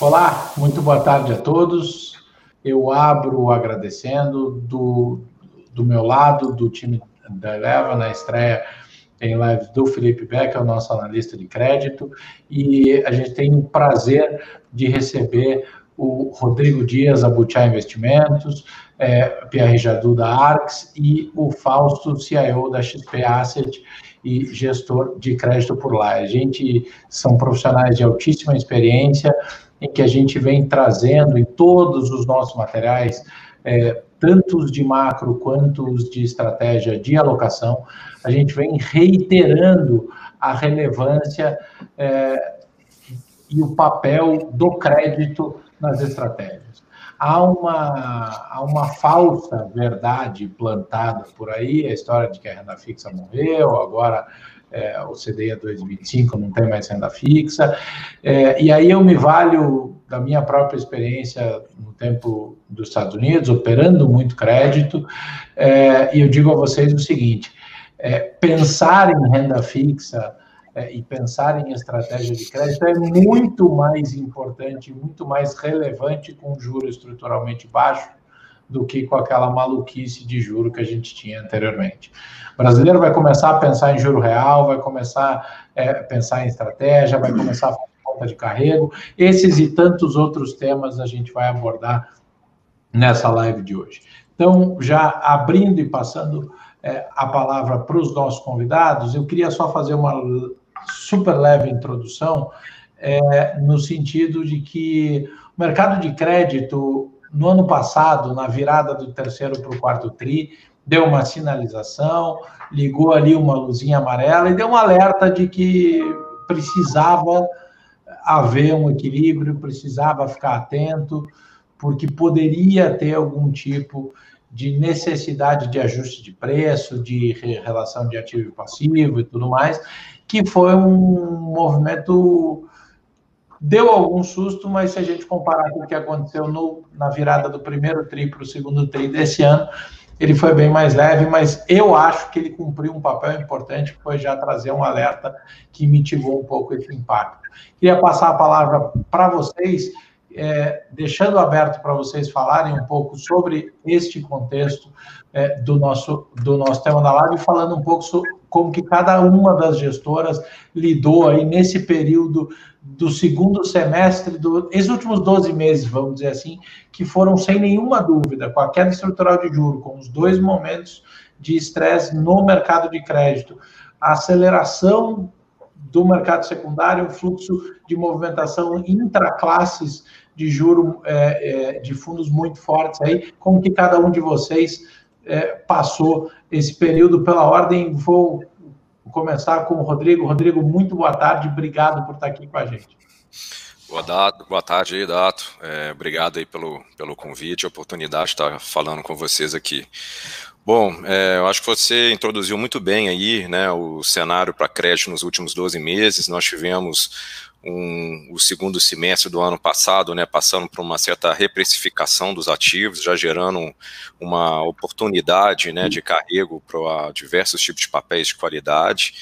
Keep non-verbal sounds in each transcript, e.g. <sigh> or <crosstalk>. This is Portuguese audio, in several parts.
Olá, muito boa tarde a todos. Eu abro agradecendo do, do meu lado, do time da Eleva, na estreia em live do Felipe Beck, é o nosso analista de crédito, e a gente tem o prazer de receber o Rodrigo Dias, a Butiá Investimentos, é, Pierre Jadu da Arx e o Fausto, CIO da XP Asset e gestor de crédito por lá. A gente são profissionais de altíssima experiência, em que a gente vem trazendo em todos os nossos materiais, é, tanto os de macro quanto os de estratégia de alocação, a gente vem reiterando a relevância é, e o papel do crédito nas estratégias. Há uma, há uma falsa verdade plantada por aí, a história de que a renda fixa morreu, agora é, o CDI é 2025 não tem mais renda fixa. É, e aí eu me valho da minha própria experiência no tempo dos Estados Unidos, operando muito crédito, é, e eu digo a vocês o seguinte: é, pensar em renda fixa é, e pensar em estratégia de crédito é muito mais importante, muito mais relevante com juro estruturalmente baixo do que com aquela maluquice de juro que a gente tinha anteriormente. O brasileiro vai começar a pensar em juro real, vai começar a é, pensar em estratégia, vai começar a fazer conta de carrego. Esses e tantos outros temas a gente vai abordar nessa live de hoje. Então, já abrindo e passando é, a palavra para os nossos convidados, eu queria só fazer uma super leve introdução, é, no sentido de que o mercado de crédito no ano passado, na virada do terceiro para o quarto TRI, deu uma sinalização, ligou ali uma luzinha amarela e deu um alerta de que precisava haver um equilíbrio, precisava ficar atento, porque poderia ter algum tipo de necessidade de ajuste de preço, de relação de ativo e passivo e tudo mais, que foi um movimento Deu algum susto, mas se a gente comparar com o que aconteceu no, na virada do primeiro tri para o segundo tri desse ano, ele foi bem mais leve, mas eu acho que ele cumpriu um papel importante, que foi já trazer um alerta que mitigou um pouco esse impacto. Queria passar a palavra para vocês, é, deixando aberto para vocês falarem um pouco sobre este contexto é, do, nosso, do nosso tema da live, falando um pouco sobre como que cada uma das gestoras lidou aí nesse período do segundo semestre, do, esses últimos 12 meses, vamos dizer assim, que foram sem nenhuma dúvida, com a queda estrutural de juros, com os dois momentos de estresse no mercado de crédito, a aceleração do mercado secundário, o fluxo de movimentação intraclasses de juro é, é, de fundos muito fortes aí, como que cada um de vocês é, passou esse período pela ordem, vou começar com o Rodrigo. Rodrigo, muito boa tarde, obrigado por estar aqui com a gente. Boa, dado, boa tarde aí, Dato. É, obrigado aí pelo, pelo convite, a oportunidade de estar falando com vocês aqui. Bom, é, eu acho que você introduziu muito bem aí né, o cenário para crédito nos últimos 12 meses. Nós tivemos um, o segundo semestre do ano passado, né, passando por uma certa reprecificação dos ativos, já gerando uma oportunidade né, de carrego para diversos tipos de papéis de qualidade,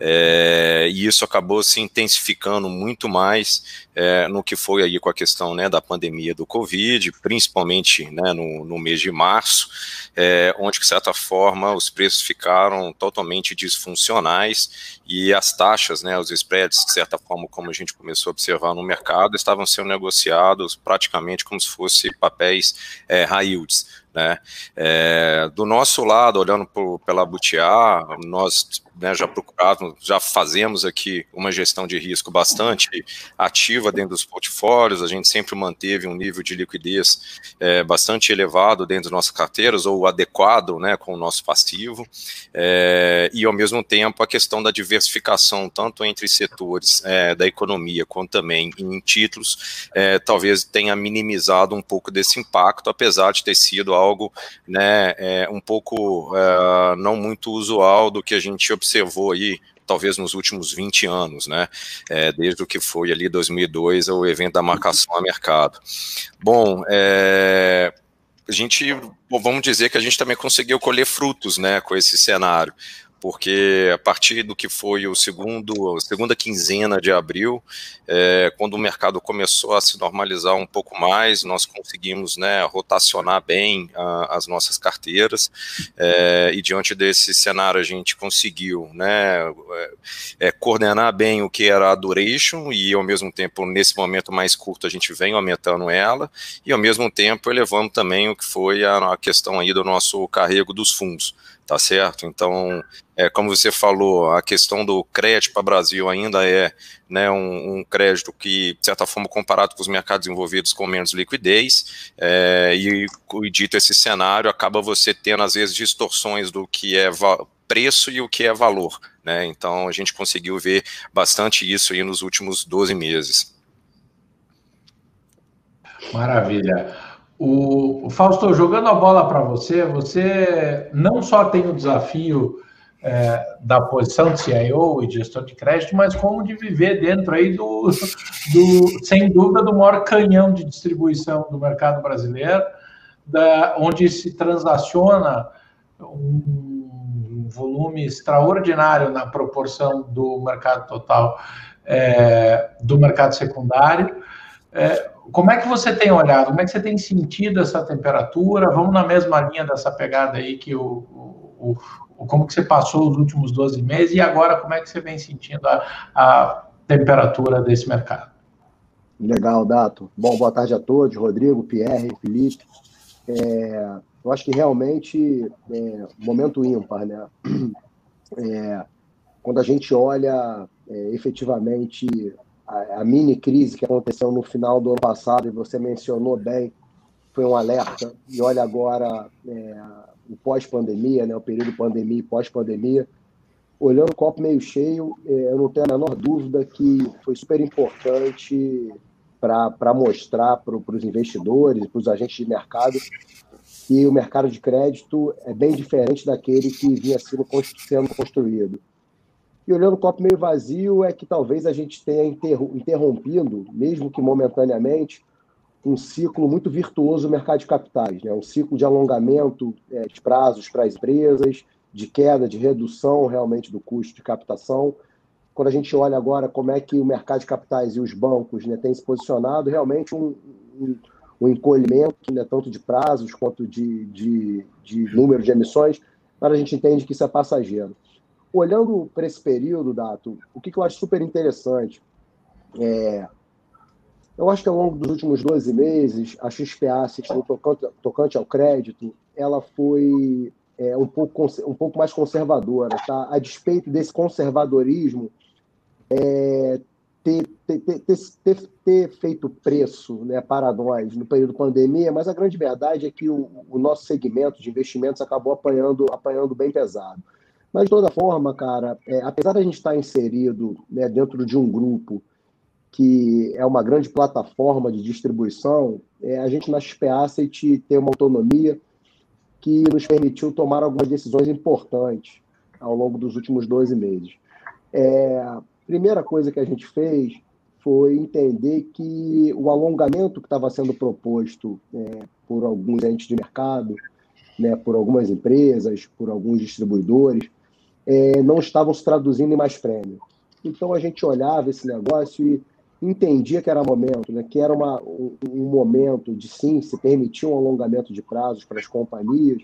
é, e isso acabou se intensificando muito mais é, no que foi aí com a questão né, da pandemia do Covid, principalmente né, no, no mês de março, é, onde, de certa forma, os preços ficaram totalmente disfuncionais e as taxas, né, os spreads, de certa forma, como a gente começou a observar no mercado, estavam sendo negociados praticamente como se fossem papéis é, high yields. Né? É, do nosso lado, olhando por, pela Butiá, nós né, já procurávamos, já fazemos aqui uma gestão de risco bastante ativa dentro dos portfólios, a gente sempre manteve um nível de liquidez é, bastante elevado dentro das nossas carteiras, ou adequado né, com o nosso passivo, é, e ao mesmo tempo a questão da diversificação, tanto entre setores é, da economia, quanto também em títulos, é, talvez tenha minimizado um pouco desse impacto, apesar de ter sido algo né, é, um pouco é, não muito usual do que a gente observou aí talvez nos últimos 20 anos, né, é, desde o que foi ali 2002 o evento da marcação a mercado. Bom, é, a gente, vamos dizer que a gente também conseguiu colher frutos, né, com esse cenário, porque a partir do que foi o segundo, a segunda quinzena de abril, é, quando o mercado começou a se normalizar um pouco mais, nós conseguimos né, rotacionar bem a, as nossas carteiras, é, e diante desse cenário a gente conseguiu né, é, é coordenar bem o que era a duration, e ao mesmo tempo, nesse momento mais curto, a gente vem aumentando ela, e ao mesmo tempo elevando também o que foi a, a questão aí do nosso carrego dos fundos tá certo? Então, é, como você falou, a questão do crédito para o Brasil ainda é né, um, um, crédito que, de certa forma, comparado com os mercados envolvidos com menos liquidez, é, e, e dito esse cenário, acaba você tendo, às vezes, distorções do que é preço e o que é valor. Né? Então, a gente conseguiu ver bastante isso aí nos últimos 12 meses. Maravilha. O, Fausto, jogando a bola para você, você não só tem o desafio é, da posição de CIO e gestor de crédito, mas como de viver dentro aí do, do sem dúvida, do maior canhão de distribuição do mercado brasileiro, da, onde se transaciona um volume extraordinário na proporção do mercado total é, do mercado secundário. É, como é que você tem olhado? Como é que você tem sentido essa temperatura? Vamos na mesma linha dessa pegada aí que o, o, o como que você passou os últimos 12 meses e agora como é que você vem sentindo a, a temperatura desse mercado? Legal, Dato. Bom, boa tarde a todos, Rodrigo, Pierre, Felipe. É, eu acho que realmente é momento ímpar, né? É, quando a gente olha é, efetivamente a, mini crise que aconteceu no final do ano passado, e você mencionou bem, foi um alerta. E olha agora é, o pós-pandemia, né, o período pandemia e pós-pandemia. Olhando o copo meio cheio, é, eu não tenho a menor dúvida que foi super importante para mostrar para os investidores, para os agentes de mercado, que o mercado de crédito é bem diferente daquele que vinha sendo construído. E olhando o copo meio vazio, é que talvez a gente tenha interrompido, mesmo que momentaneamente, um ciclo muito virtuoso do mercado de capitais, né? um ciclo de alongamento é, de prazos para as empresas, de queda, de redução realmente do custo de captação. Quando a gente olha agora como é que o mercado de capitais e os bancos né, têm se posicionado, realmente um, um, encolhimento, né, tanto de prazos quanto de, de, de número de emissões, mas a gente entende que isso é passageiro olhando para esse período, Dato, o que, que eu acho super interessante é. Eu acho que ao longo dos últimos 12 meses, a XPA, no tocante, tocante ao crédito, ela foi é, um, pouco, um pouco mais conservadora. Tá? A despeito desse conservadorismo, é, ter, ter, ter, ter, feito preço né, para nós no período pandemia, mas a grande verdade é que o, o nosso segmento de investimentos acabou apanhando, apanhando bem pesado. Mas, de toda forma, cara, é, apesar da gente estar inserido né, dentro de um grupo que é uma grande plataforma de distribuição, é, a gente na XPA Asset tem uma autonomia que nos permitiu tomar algumas decisões importantes ao longo dos últimos 12 meses. É, a primeira coisa que a gente fez foi entender que o alongamento que estava sendo proposto é, por alguns entes de mercado, né, por algumas empresas, por alguns distribuidores, é, não estavam se traduzindo em mais prêmio. Então a gente olhava esse negócio e entendia que era momento, né, que era uma, um, um momento de sim se permitir um alongamento de prazos para as companhias,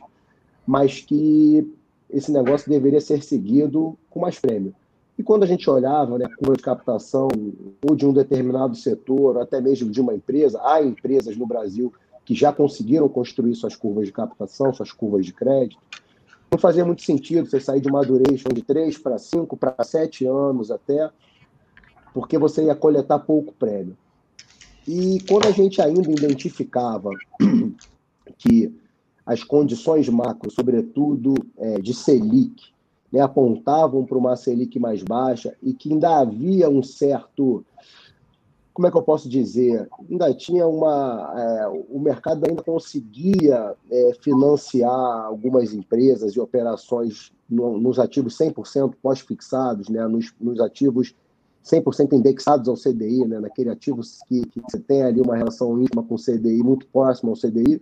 mas que esse negócio deveria ser seguido com mais prêmio. E quando a gente olhava né, curva de captação ou de um determinado setor, ou até mesmo de uma empresa, há empresas no Brasil que já conseguiram construir suas curvas de captação, suas curvas de crédito, não fazia muito sentido você sair de uma duration de 3 para 5, para 7 anos até, porque você ia coletar pouco prêmio. E quando a gente ainda identificava <clears throat> que as condições macro, sobretudo é, de Selic, né, apontavam para uma Selic mais baixa e que ainda havia um certo como é que eu posso dizer? Ainda tinha uma. É, o mercado ainda conseguia é, financiar algumas empresas e operações no, nos ativos 100% pós-fixados, né, nos, nos, ativos 100% indexados ao CDI, né, naquele ativo que, que você tem ali uma relação íntima com o CDI, muito próximo ao CDI.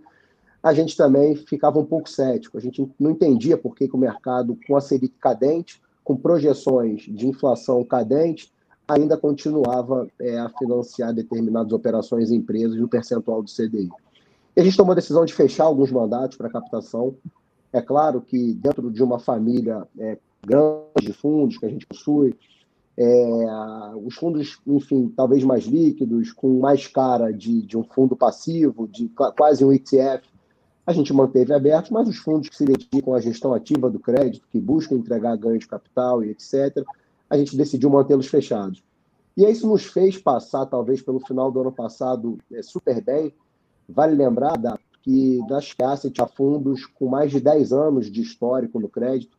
a gente também ficava um pouco cético. A gente não entendia por que, que o mercado, com a Selic cadente, com projeções de inflação cadente, ainda continuava é, a financiar determinadas operações em empresas no percentual do CDI. E a gente tomou a decisão de fechar alguns mandatos para captação. É claro que dentro de uma família é, grande de fundos que a gente possui, é, os fundos, enfim, talvez mais líquidos, com mais cara de, de um fundo passivo, de quase um ETF, a gente manteve abertos, mas os fundos que se dedicam à gestão ativa do crédito, que buscam entregar ganho de capital e etc., a gente decidiu mantê-los fechados. E isso nos fez passar, talvez pelo final do ano passado, é, super bem. Vale lembrar da, que nas Asset há fundos com mais de 10 anos de histórico no crédito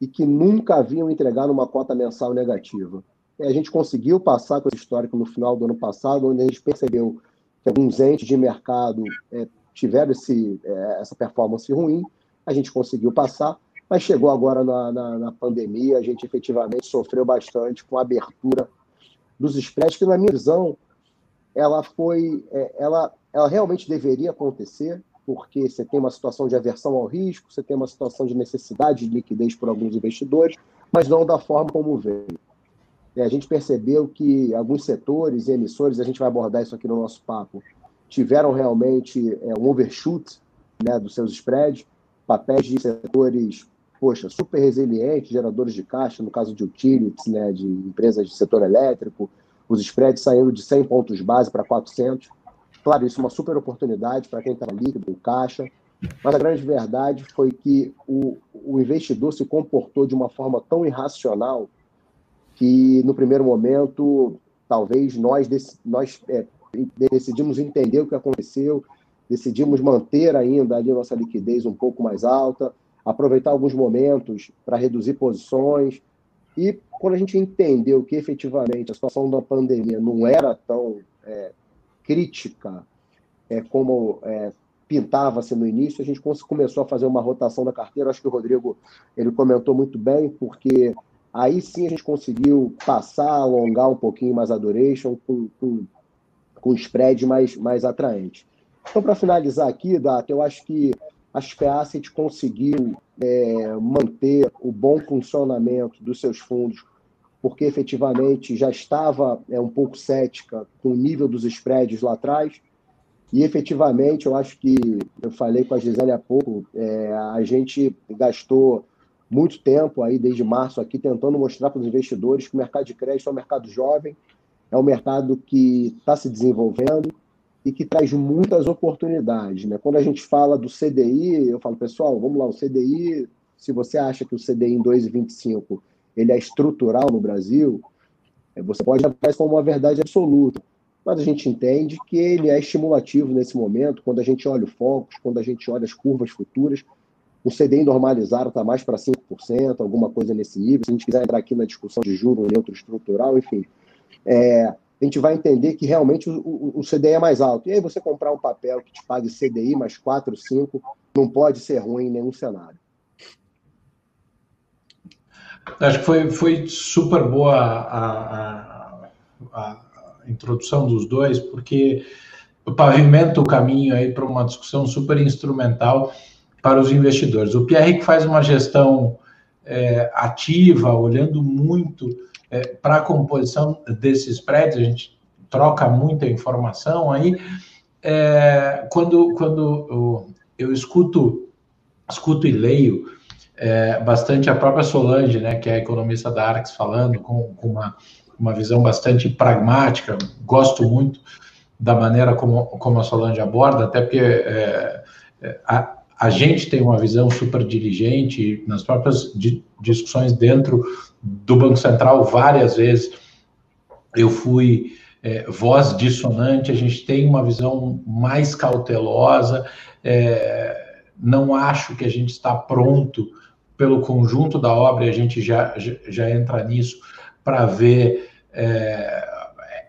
e que nunca haviam entregado uma cota mensal negativa. E a gente conseguiu passar com esse histórico no final do ano passado, onde a gente percebeu que alguns entes de mercado é, tiveram esse, é, essa performance ruim, a gente conseguiu passar, mas chegou agora na, na, na, pandemia, a gente efetivamente sofreu bastante com a abertura dos spreads, que na minha visão, ela foi, é, ela, ela realmente deveria acontecer, porque você tem uma situação de aversão ao risco, você tem uma situação de necessidade de liquidez por alguns investidores, mas não da forma como veio. E a gente percebeu que alguns setores e emissores, a gente vai abordar isso aqui no nosso papo, tiveram realmente é, um overshoot né, dos seus spreads, papéis de setores, poxa, super resilientes, geradores de caixa, no caso de utilities, né, de empresas de setor elétrico, os spreads saindo de 100 pontos base para 400. Claro, isso é uma super oportunidade para quem está líquido, em caixa, mas a grande verdade foi que o, o investidor se comportou de uma forma tão irracional que, no primeiro momento, talvez nós, nós é, decidimos entender o que aconteceu, decidimos manter ainda ali nossa liquidez um pouco mais alta, aproveitar alguns momentos para reduzir posições. E quando a gente entendeu que efetivamente a situação da pandemia não era tão é, crítica é, como é, pintava-se no início, a gente começou a fazer uma rotação da carteira. Acho que o Rodrigo ele comentou muito bem, porque aí sim a gente conseguiu passar, alongar um pouquinho mais a duration com, com com spread mais, mais atraente. Então, para finalizar aqui, Data, eu acho que a Asset conseguiu é, manter o bom funcionamento dos seus fundos, porque efetivamente já estava é, um pouco cética com o nível dos spreads lá atrás, e efetivamente eu acho que, eu falei com a Gisele há pouco, é, a gente gastou muito tempo aí, desde março, aqui, tentando mostrar para os investidores que o mercado de crédito é um mercado jovem, é um mercado que está se desenvolvendo e que traz muitas oportunidades. Né? Quando a gente fala do CDI, eu falo, pessoal, vamos lá, o CDI, se você acha que o CDI em 2,25 ele é estrutural no Brasil, é, você pode levar isso como uma verdade absoluta. Mas a gente entende que ele é estimulativo nesse momento, quando a gente olha o focos, quando a gente olha as curvas futuras, o CDI normalizado está mais para 5%, alguma coisa nesse nível. Se a gente quiser entrar aqui na discussão de juro neutro estrutural, enfim, é, a gente vai entender que realmente o, o, CDI é mais alto. E aí você comprar um papel que te pague CDI mais 4, 5, não pode ser ruim em nenhum cenário. Acho que foi, foi super boa a, a, a introdução dos dois, porque pavimenta o caminho aí para uma discussão super instrumental para os investidores. O Pierre que faz uma gestão é, ativa, olhando muito é, para a composição desses prédios, a gente troca muita informação aí. É, quando quando eu, eu, escuto, escuto e leio é, bastante a própria Solange, né, que é economista da Arx, falando com, com uma, uma visão bastante pragmática, gosto muito da maneira como, como a Solange aborda, até porque é, é a gente tem uma visão super diligente nas próprias discussões dentro do Banco Central várias vezes. Eu fui é, voz dissonante, a gente tem uma visão mais cautelosa. É, não acho que a gente está pronto pelo conjunto da obra, e a gente já, já, entra nisso para ver é,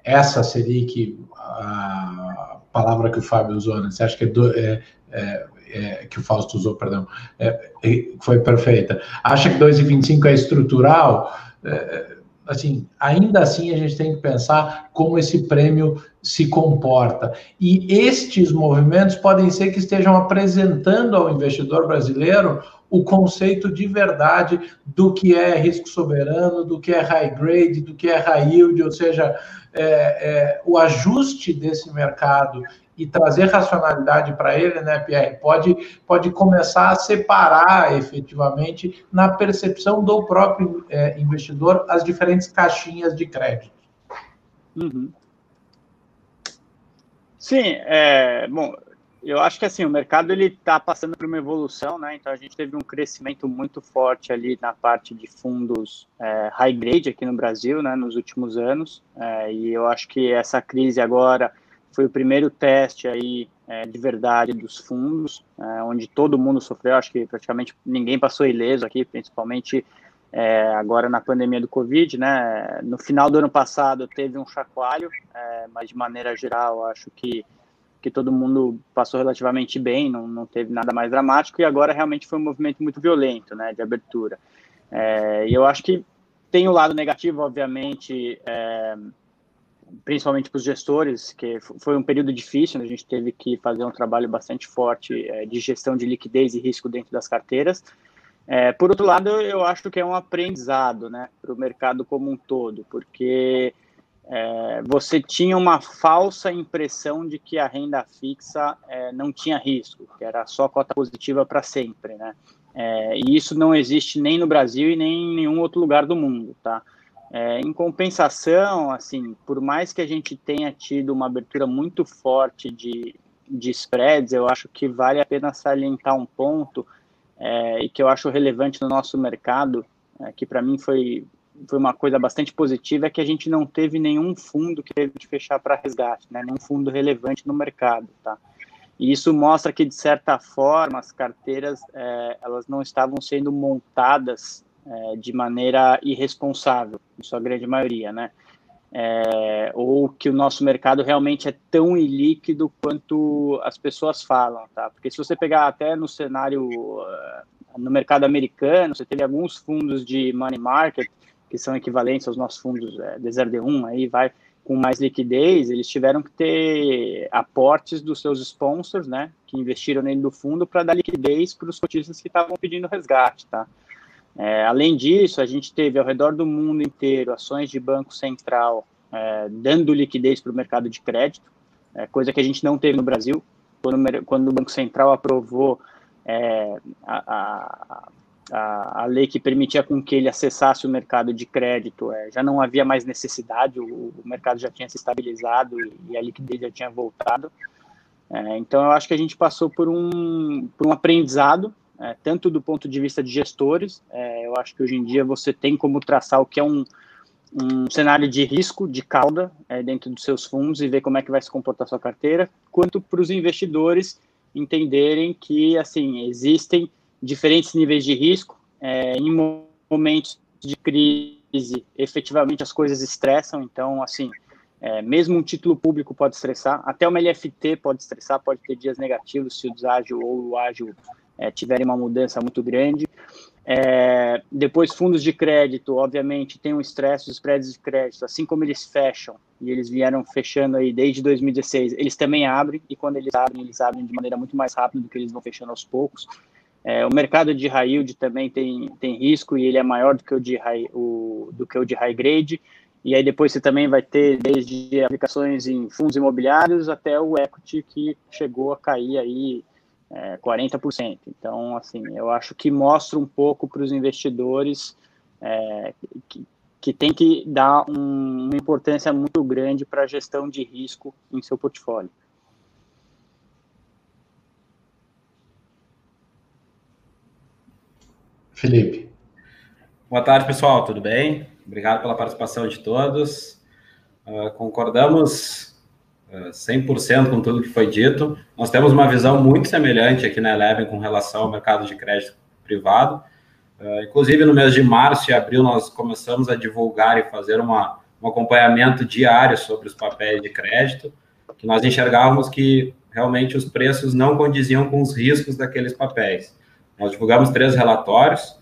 essa Selic, a palavra que o Fábio usou, né? Você acha que é, do, é, é é, que o Fausto usou, perdão, é, foi perfeita. Acha que 2,25 é estrutural? É, assim, ainda assim a gente tem que pensar como esse prêmio se comporta. E estes movimentos podem ser que estejam apresentando ao investidor brasileiro o conceito de verdade do que é risco soberano, do que é high grade, do que é high yield, ou seja, é, é, o ajuste desse mercado e trazer racionalidade para ele, né, Pierre, pode, pode começar a separar efetivamente na percepção do próprio é, investidor as diferentes caixinhas de crédito. Uhum. Sim, é, bom, eu acho que assim, o mercado ele está passando por uma evolução, né? Então a gente teve um crescimento muito forte ali na parte de fundos é, high grade aqui no Brasil, né, nos últimos anos. É, e eu acho que essa crise agora foi o primeiro teste aí é, de verdade dos fundos, é, onde todo mundo sofreu. Acho que praticamente ninguém passou ileso aqui, principalmente é, agora na pandemia do Covid, né? No final do ano passado teve um chacoalho, é, mas de maneira geral acho que que todo mundo passou relativamente bem, não, não teve nada mais dramático, e agora realmente foi um movimento muito violento, né, de abertura. É, e eu acho que tem o lado negativo, obviamente, é, principalmente para os gestores, que foi um período difícil, né, a gente teve que fazer um trabalho bastante forte é, de gestão de liquidez e risco dentro das carteiras. É, por outro lado, eu acho que é um aprendizado né, para o mercado como um todo, porque é, você tinha uma falsa impressão de que a renda fixa é, não tinha risco, que era só cota positiva para sempre, né? É, e isso não existe nem no Brasil e nem em nenhum outro lugar do mundo, tá? É, em compensação, assim, por mais que a gente tenha tido uma abertura muito forte de, de spreads, eu acho que vale a pena salientar um ponto é, e que eu acho relevante no nosso mercado, é, que para mim foi foi uma coisa bastante positiva é que a gente não teve nenhum fundo que teve de fechar para resgate, né? nenhum fundo relevante no mercado, tá? E isso mostra que de certa forma as carteiras é, elas não estavam sendo montadas é, de maneira irresponsável, em sua grande maioria, né? É, ou que o nosso mercado realmente é tão ilíquido quanto as pessoas falam, tá? Porque se você pegar até no cenário uh, no mercado americano, você teve alguns fundos de money market que são equivalentes aos nossos fundos é, DZRD1, aí vai com mais liquidez, eles tiveram que ter aportes dos seus sponsors, né, que investiram dentro do fundo para dar liquidez para os cotistas que estavam pedindo resgate, tá? É, além disso, a gente teve ao redor do mundo inteiro ações de banco central é, dando liquidez para o mercado de crédito, é, coisa que a gente não teve no Brasil. Quando, quando o Banco Central aprovou é, a, a, a, lei que permitia com que ele acessasse o mercado de crédito é, já não havia mais necessidade, o, o, mercado já tinha se estabilizado e, e a liquidez já tinha voltado. É, então, eu acho que a gente passou por um, por um aprendizado, é, tanto do ponto de vista de gestores, é, eu acho que hoje em dia você tem como traçar o que é um, um cenário de risco, de cauda, é, dentro dos seus fundos e ver como é que vai se comportar sua carteira, quanto para os investidores entenderem que, assim, existem diferentes níveis de risco. É, em momentos de crise, efetivamente as coisas estressam, então, assim, é, mesmo um título público pode estressar, até uma LFT pode estressar, pode ter dias negativos se o deságio ou o ágil é, tiverem uma mudança muito grande. É, depois, fundos de crédito, obviamente, tem um estresse, os spreads de crédito, assim como eles fecham, e eles vieram fechando aí desde 2016, eles também abrem, e quando eles abrem, eles abrem de maneira muito mais rápida do que eles vão fechando aos poucos. É, o mercado de high yield também tem, tem risco e ele é maior do que o de high, o, do que o de high grade. E aí depois você também vai ter desde aplicações em fundos imobiliários até o equity que chegou a cair aí é, 40%. Então, assim, eu acho que mostra um pouco para os investidores é, que, que tem que dar um, uma importância muito grande para a gestão de risco em seu portfólio. Felipe. Boa tarde, pessoal. Tudo bem? Obrigado pela participação de todos. Uh, concordamos 100% com tudo que foi dito. Nós temos uma visão muito semelhante aqui na Eleven com relação ao mercado de crédito privado. Uh, inclusive, no mês de março e abril, nós começamos a divulgar e fazer uma, um acompanhamento diário sobre os papéis de crédito, que nós enxergávamos que realmente os preços não condiziam com os riscos daqueles papéis. Nós divulgamos três relatórios.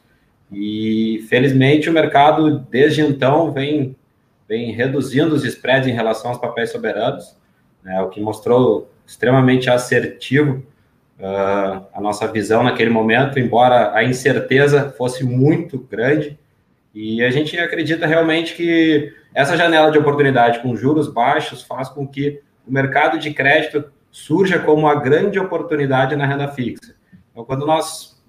E, felizmente, o mercado, desde então, vem, vem reduzindo os spreads em relação aos papéis soberanos, né, o que mostrou extremamente assertivo uh, a nossa visão naquele momento, embora a incerteza fosse muito grande. E a gente acredita realmente que essa janela de oportunidade com juros baixos faz com que o mercado de crédito surja como uma grande oportunidade na renda fixa. Então, quando nós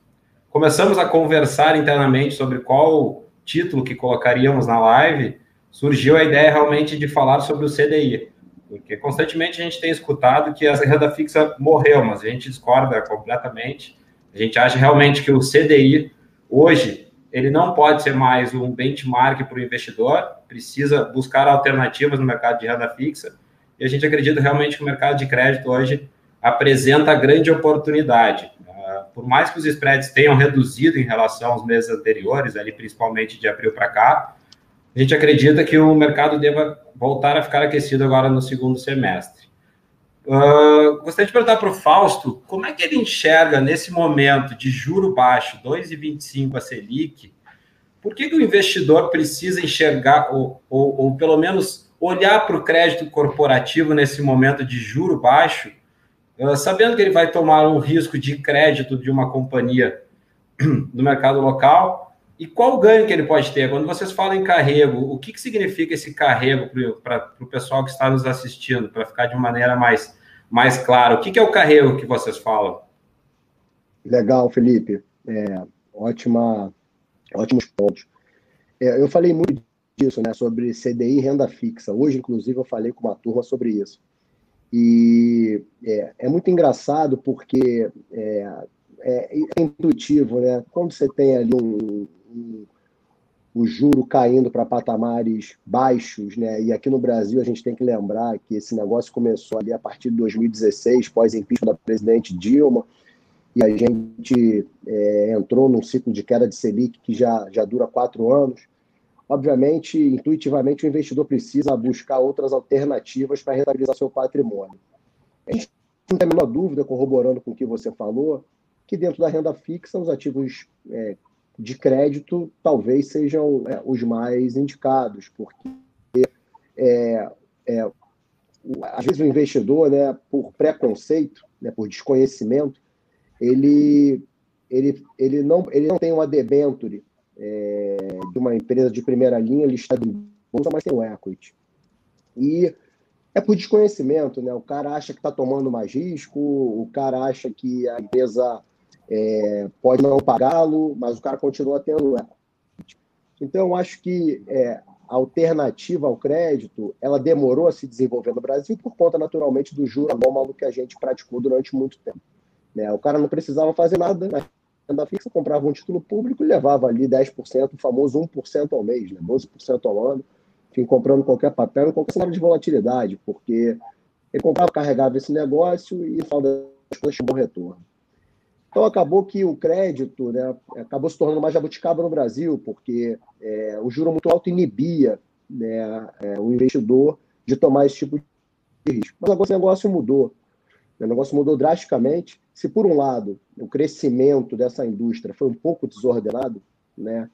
começamos a conversar internamente sobre qual título que colocaríamos na live, surgiu a ideia realmente de falar sobre o CDI. Porque constantemente a gente tem escutado que a renda fixa morreu, mas a gente discorda completamente. A gente acha realmente que o CDI, hoje, ele não pode ser mais um benchmark para o investidor, precisa buscar alternativas no mercado de renda fixa. E a gente acredita realmente que o mercado de crédito hoje apresenta grande oportunidade. Ah, por mais que os spreads tenham reduzido em relação aos meses anteriores, ali principalmente de abril para cá, a gente acredita que o mercado deva voltar a ficar aquecido agora no segundo semestre. Uh, gostaria de perguntar para o Fausto como é que ele enxerga nesse momento de juro baixo, 2,25 a Selic, por que, que o investidor precisa enxergar, ou, ou, ou pelo menos olhar para o crédito corporativo nesse momento de juro baixo, uh, sabendo que ele vai tomar um risco de crédito de uma companhia <clears throat> no mercado local, e qual o ganho que ele pode ter? Quando vocês falam em carrego, o que, que significa esse carrego para o pessoal que está nos assistindo, para ficar de maneira mais, mais clara? O que, que é o carrego que vocês falam? Legal, Felipe. É, ótima, ótimos pontos. É, eu falei muito disso, né, sobre CDI e renda fixa. Hoje, inclusive, eu falei com uma turma sobre isso. E é, é muito engraçado porque é, é, é, intuitivo, né? Quando você tem ali um, o juro caindo para patamares baixos, né? E aqui no Brasil a gente tem que lembrar que esse negócio começou ali a partir de 2016, pós impeachment da presidente Dilma, e a gente é, entrou num ciclo de queda de Selic que já, já dura quatro anos. Obviamente, intuitivamente, o investidor precisa buscar outras alternativas para rentabilizar seu patrimônio. A gente não tem a menor dúvida, corroborando com o que você falou, que dentro da renda fixa, os ativos é, de crédito talvez sejam é, os mais indicados, porque é, é, às vezes o investidor, né, por preconceito, né, por desconhecimento, ele, ele, ele, não, ele não tem uma debenture é, de uma empresa de primeira linha listada em bolsa, mas tem um equity. E é por desconhecimento, né? O cara acha que está tomando mais risco, o cara acha que a empresa é, pode não pagá-lo, mas o cara continua tendo Então, eu acho que é, a alternativa ao crédito, ela demorou a se desenvolver no Brasil por conta, naturalmente, do juro anômalo que a gente praticou durante muito tempo. Né? O cara não precisava fazer nada na renda fixa, comprava um título público e levava ali 10%, o famoso 1% ao mês, né? 12% ao ano, enfim, comprando qualquer papel, qualquer cenário de volatilidade, porque ele comprava, carregava esse negócio e, no final das contas, tinha um bom retorno. Então acabou que o crédito né, acabou se tornando mais jabuticaba no Brasil, porque é, o juro muito alto inibia né, é, o investidor de tomar esse tipo de risco. Mas agora esse negócio mudou. O negócio mudou drasticamente. Se, por um lado, o crescimento dessa indústria foi um pouco desordenado, né,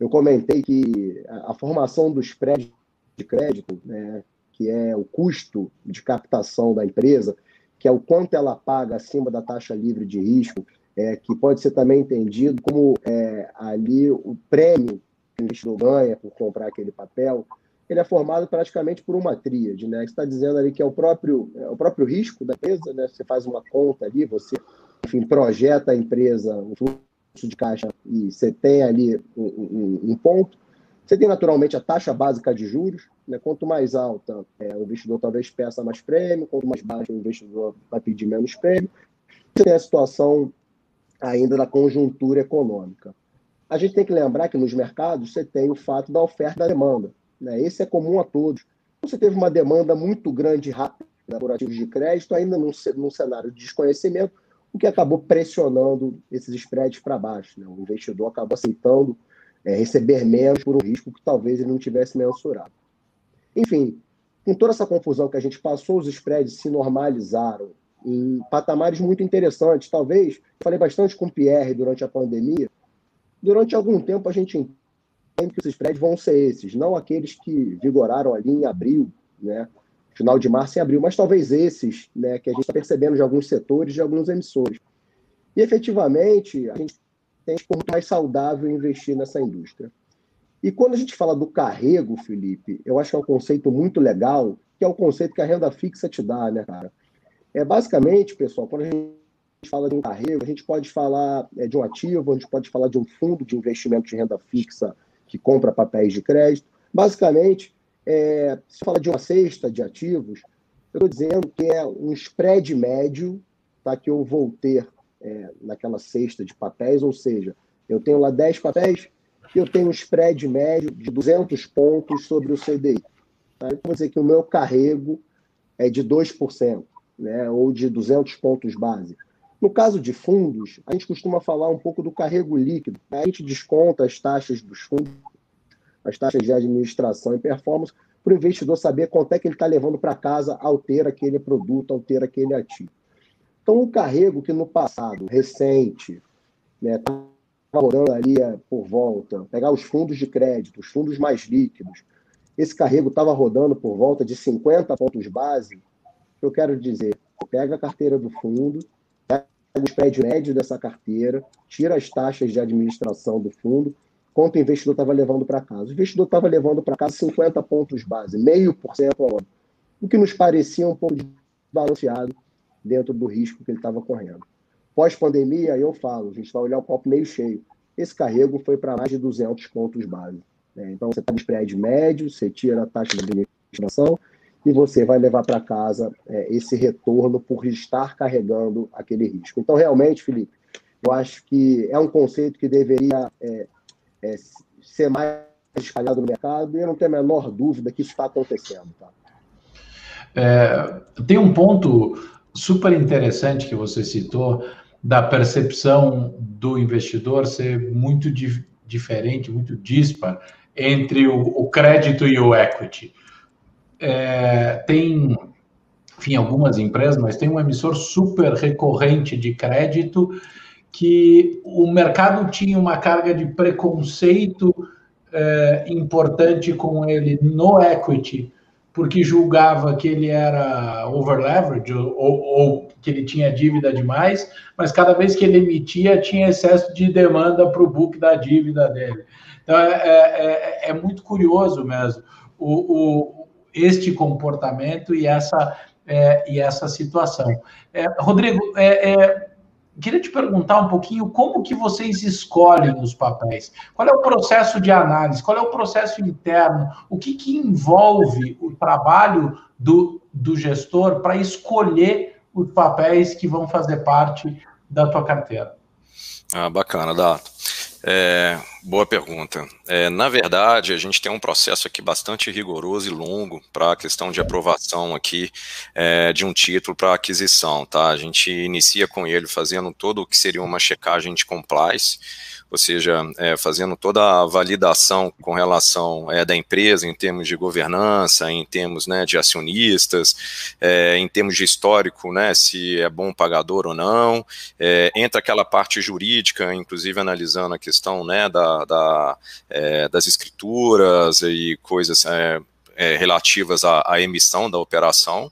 eu comentei que a, a formação dos prédios de crédito, né, que é o custo de captação da empresa, que é o quanto ela paga acima da taxa livre de risco, é, que pode ser também entendido como é, ali o prêmio que o investidor ganha por comprar aquele papel, ele é formado praticamente por uma tríade, né? Está dizendo ali que é o próprio, é o próprio risco da empresa, né? Você faz uma conta ali, você, enfim, projeta a empresa, um fluxo de caixa e você tem ali um, um, um ponto. Você tem naturalmente a taxa básica de juros, né? quanto mais alta, é, o investidor talvez peça mais prêmio, quanto mais baixo o investidor vai pedir menos prêmio. Você tem a situação ainda da conjuntura econômica. A gente tem que lembrar que nos mercados você tem o fato da oferta e da demanda. Né? Esse é comum a todos. Você teve uma demanda muito grande e rápida por ativos de crédito, ainda num, num cenário de desconhecimento, o que acabou pressionando esses spreads para baixo. Né? O investidor acabou aceitando é, receber menos por um risco que talvez ele não tivesse mensurado. Enfim, com toda essa confusão que a gente passou, os spreads se normalizaram em patamares muito interessantes. Talvez, falei bastante com o Pierre durante a pandemia, durante algum tempo a gente entende que os spreads vão ser esses, não aqueles que vigoraram ali em abril, né? Final de março e abril, mas talvez esses, né, que a gente está percebendo de alguns setores, de alguns emissores. E efetivamente, a gente tem por mais saudável investir nessa indústria. E quando a gente fala do carrego, Felipe, eu acho que é um conceito muito legal, que é o conceito que a renda fixa te dá, né, cara? É basicamente, pessoal, quando a gente fala de um carrego, a gente pode falar é, de um ativo, a gente pode falar de um fundo de investimento de renda fixa que compra papéis de crédito. Basicamente, é, se fala de uma cesta de ativos, eu estou dizendo que é um spread médio tá, que eu vou ter é, naquela cesta de papéis, ou seja, eu tenho lá 10 papéis e eu tenho um spread médio de 200 pontos sobre o CDI. Tá? Então, vou dizer que o meu carrego é de 2%, né, ou de 200 pontos base. No caso de fundos, a gente costuma falar um pouco do carrego líquido. A gente desconta as taxas dos fundos as taxas de administração e performance, para o investidor saber quanto é que ele está levando para casa ao ter aquele produto, ao ter aquele ativo. Então, o carrego que no passado, recente, estava né, rodando ali é, por volta, pegar os fundos de crédito, os fundos mais líquidos, esse carrego estava rodando por volta de 50 pontos base, eu quero dizer, pega a carteira do fundo, pega o spread médio dessa carteira, tira as taxas de administração do fundo quanto o investidor estava levando para casa. O investidor estava levando para casa 50 pontos base, meio por cento ao ano, o que nos parecia um pouco balanceado dentro do risco que ele estava correndo. Pós-pandemia, eu falo, a gente vai olhar o copo meio cheio. Esse carrego foi para mais de 200 pontos base. Né? Então, você está no spread médio, você tira a taxa de administração e você vai levar para casa é, esse retorno por estar carregando aquele risco. Então, realmente, Felipe, eu acho que é um conceito que deveria é, é, ser mais espalhado no mercado, e eu não tenho a menor dúvida que isso está acontecendo. Tá? É, tem um ponto super interessante que você citou da percepção do investidor ser muito di diferente, muito dispar entre o, o, crédito e o equity. É, tem, enfim, algumas empresas, mas tem um emissor super recorrente de crédito que o mercado tinha uma carga de preconceito é, importante com ele no equity, porque julgava que ele era over leverage ou, ou, que ele tinha dívida demais, mas cada vez que ele emitia tinha excesso de demanda para o book da dívida dele. Então é, é, é, é muito curioso mesmo o, o, este comportamento e essa, é, e essa situação. É, Rodrigo, é, queria te perguntar um pouquinho como que vocês escolhem os papéis. Qual é o processo de análise? Qual é o processo interno? O que, que envolve o trabalho do, do gestor para escolher os papéis que vão fazer parte da tua carteira? Ah, bacana, Dato. É, boa pergunta. É, na verdade, a gente tem um processo aqui bastante rigoroso e longo para a questão de aprovação aqui é, de um título para aquisição, tá? A gente inicia com ele fazendo todo o que seria uma checagem de compliance, ou seja, é, fazendo toda a validação com relação é, da empresa em termos de governança, em termos né, de acionistas, é, em termos de histórico, né, se é bom pagador ou não, é, entra aquela parte jurídica, inclusive analisando a questão né, da, da é, das escrituras e coisas é, relativas à, à, emissão da operação.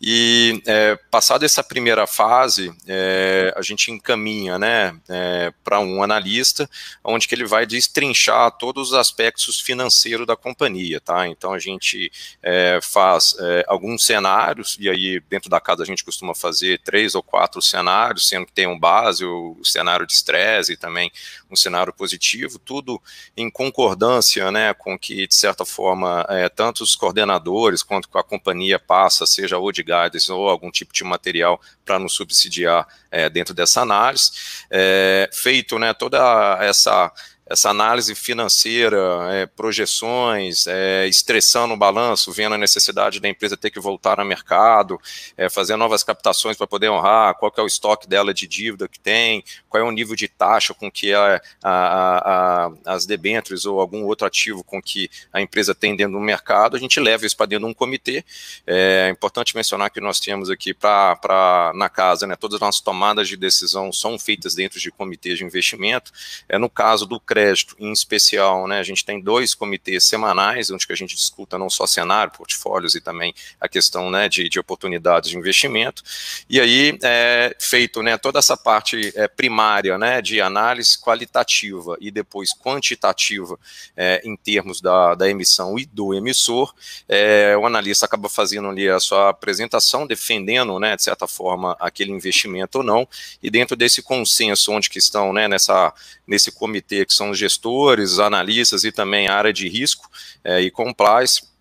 E é, passada essa primeira fase, é, a gente encaminha né, é, para um analista, onde que ele vai destrinchar todos os aspectos financeiros da companhia. Tá? Então a gente é, faz é, alguns cenários, e aí dentro da casa a gente costuma fazer três ou quatro cenários, sendo que tem um base, o cenário de estresse e também um cenário positivo, tudo em concordância né, com que, de certa forma, tanto os coordenadores, quanto a companhia passa, seja ou de guidance ou algum tipo de material para nos subsidiar é, dentro dessa análise. É, feito né, toda essa essa análise financeira, é, projeções, é, estressando o balanço, vendo a necessidade da empresa ter que voltar ao mercado, é, fazer novas captações para poder honrar, qual é o estoque dela de dívida que tem, qual é o nível de taxa com que a, a, a, as debêntures ou algum outro ativo com que a empresa tem dentro do mercado, a gente leva isso para dentro de um comitê. É importante mencionar que nós temos aqui para na casa, né, todas as nossas tomadas de decisão são feitas dentro de comitês de investimento. É no caso do crédito, em especial, né, a gente tem dois comitês semanais, onde que a gente discuta não só cenário, portfólios e também a questão né, de, de oportunidades de investimento. E aí, é, feito né, toda essa parte é, primária né, de análise qualitativa e depois quantitativa é, em termos da, da emissão e do emissor, é, o analista acaba fazendo ali a sua apresentação, defendendo, né, de certa forma, aquele investimento ou não, e dentro desse consenso onde que estão né, nessa, nesse comitê que são são os gestores, analistas e também a área de risco é, e compliance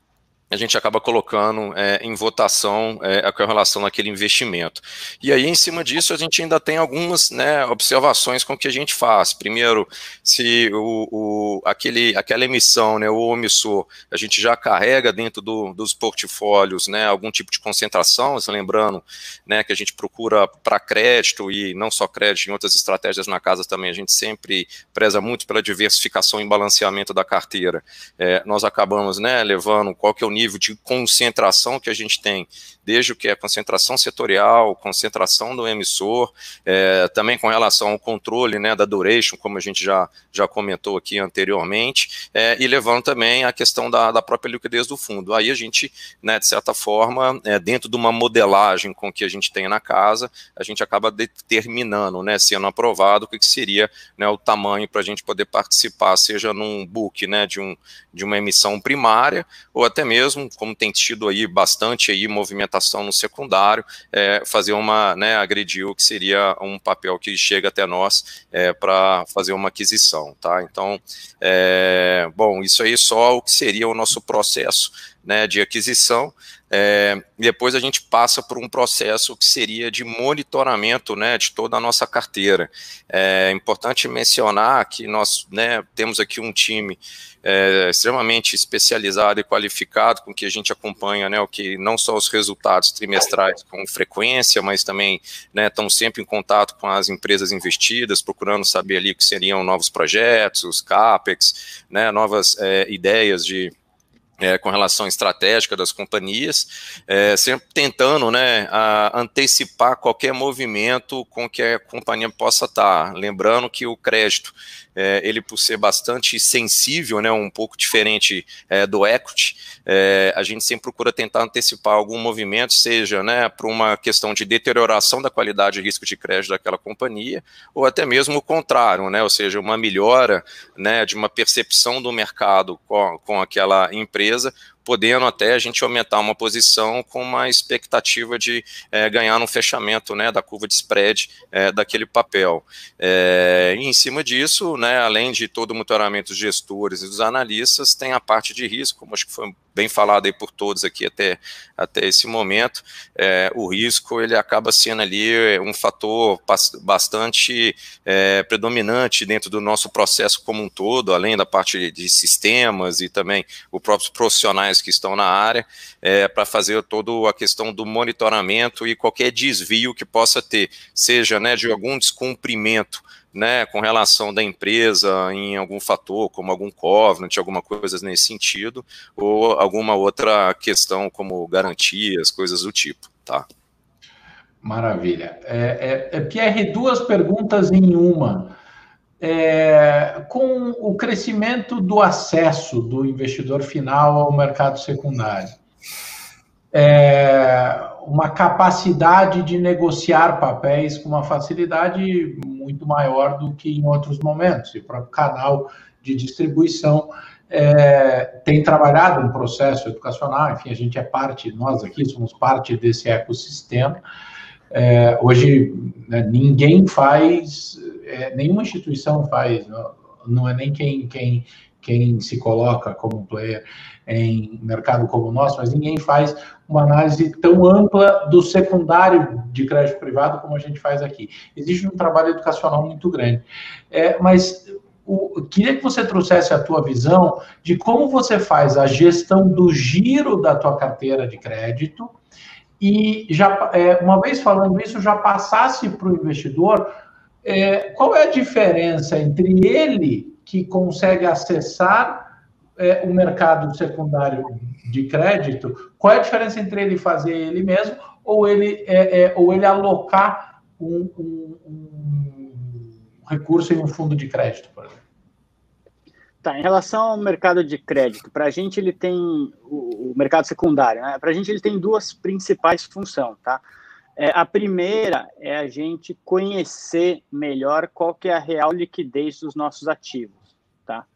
a gente acaba colocando é, em votação é, com relação àquele investimento. E aí, em cima disso, a gente ainda tem algumas né, observações com o que a gente faz. Primeiro, se o, o, aquele, aquela emissão, né, o omissor, a gente já carrega dentro do, dos portfólios né, algum tipo de concentração, lembrando né, que a gente procura para crédito e não só crédito, em outras estratégias na casa também, a gente sempre preza muito pela diversificação e balanceamento da carteira. É, nós acabamos né, levando qual que é o nível nível de concentração que a gente tem, desde o que é concentração setorial, concentração do emissor, é, também com relação ao controle né, da duration, como a gente já, já comentou aqui anteriormente, é, e levando também a questão da, da própria liquidez do fundo. Aí a gente, né, de certa forma, é, dentro de uma modelagem com que a gente tem na casa, a gente acaba determinando, né, sendo aprovado, o que seria né, o tamanho para a gente poder participar, seja num book né, de, um, de uma emissão primária, ou até mesmo mesmo, como tem tido aí bastante aí movimentação no secundário, é, fazer uma, né, agredir o que seria um papel que chega até nós é, para fazer uma aquisição, tá? Então, é, bom, isso aí só o que seria o nosso processo né, de aquisição. É, depois a gente passa por um processo que seria de monitoramento né, de toda a nossa carteira. É importante mencionar que nós né, temos aqui um time é, extremamente especializado e qualificado, com que a gente acompanha né, o que não só os resultados trimestrais com frequência, mas também né, sempre em contato com as empresas investidas, procurando saber ali que seriam novos projetos, os CAPEX, né, novas é, ideias de é, com relação estratégica das companhias, é, sempre tentando né, antecipar qualquer movimento com que a companhia possa estar. Lembrando que o crédito, é, ele por ser bastante sensível, né, um pouco diferente é, do equity, é, a gente sempre procura tentar antecipar algum movimento, seja né, por uma questão de deterioração da qualidade e risco de crédito daquela companhia, ou até mesmo o contrário, né, ou seja, uma melhora né, de uma percepção do mercado com, com aquela empresa, podendo até a gente aumentar uma posição com uma expectativa de é, ganhar no fechamento né, da curva de spread é, daquele papel. É, e em cima disso, né, além de todo o monitoramento dos gestores e dos analistas, tem a parte de risco, como acho que foi bem falado aí por todos aqui até, até esse momento, é, o risco ele acaba sendo ali um fator bastante é, predominante dentro do nosso processo como um todo, além da parte de sistemas e também os próprios profissionais que estão na área, é, para fazer toda a questão do monitoramento e qualquer desvio que possa ter, seja né, de algum descumprimento né, com relação da empresa em algum fator, como algum covenant, alguma coisa nesse sentido, ou alguma outra questão como garantias, coisas do tipo, tá? Maravilha. É, é, é Pierre, duas perguntas em uma. É, com o crescimento do acesso do investidor final ao mercado secundário, é, uma capacidade de negociar papéis com uma facilidade muito maior do que em outros momentos. E o próprio canal de distribuição é, tem trabalhado um processo educacional, enfim, a gente é parte, nós aqui somos parte desse ecossistema. É, hoje, né, ninguém faz, é, nenhuma instituição faz, não, não é nem quem, quem, quem se coloca como player em mercado como o nosso, mas ninguém faz uma análise tão ampla do secundário de crédito privado como a gente faz aqui. Existe um trabalho educacional muito grande. É, mas o, queria que você trouxesse a tua visão de como você faz a gestão do giro da tua carteira de crédito e já é, uma vez falando isso já passasse para o investidor é, qual é a diferença entre ele que consegue acessar é, o mercado secundário de crédito qual é a diferença entre ele fazer ele mesmo ou ele é, é, ou ele alocar um, um, um recurso em um fundo de crédito, por exemplo. Tá, em relação ao mercado de crédito, para a gente ele tem o, o mercado secundário, né? Para a gente ele tem duas principais funções, tá? É, a primeira é a gente conhecer melhor qual que é a real liquidez dos nossos ativos?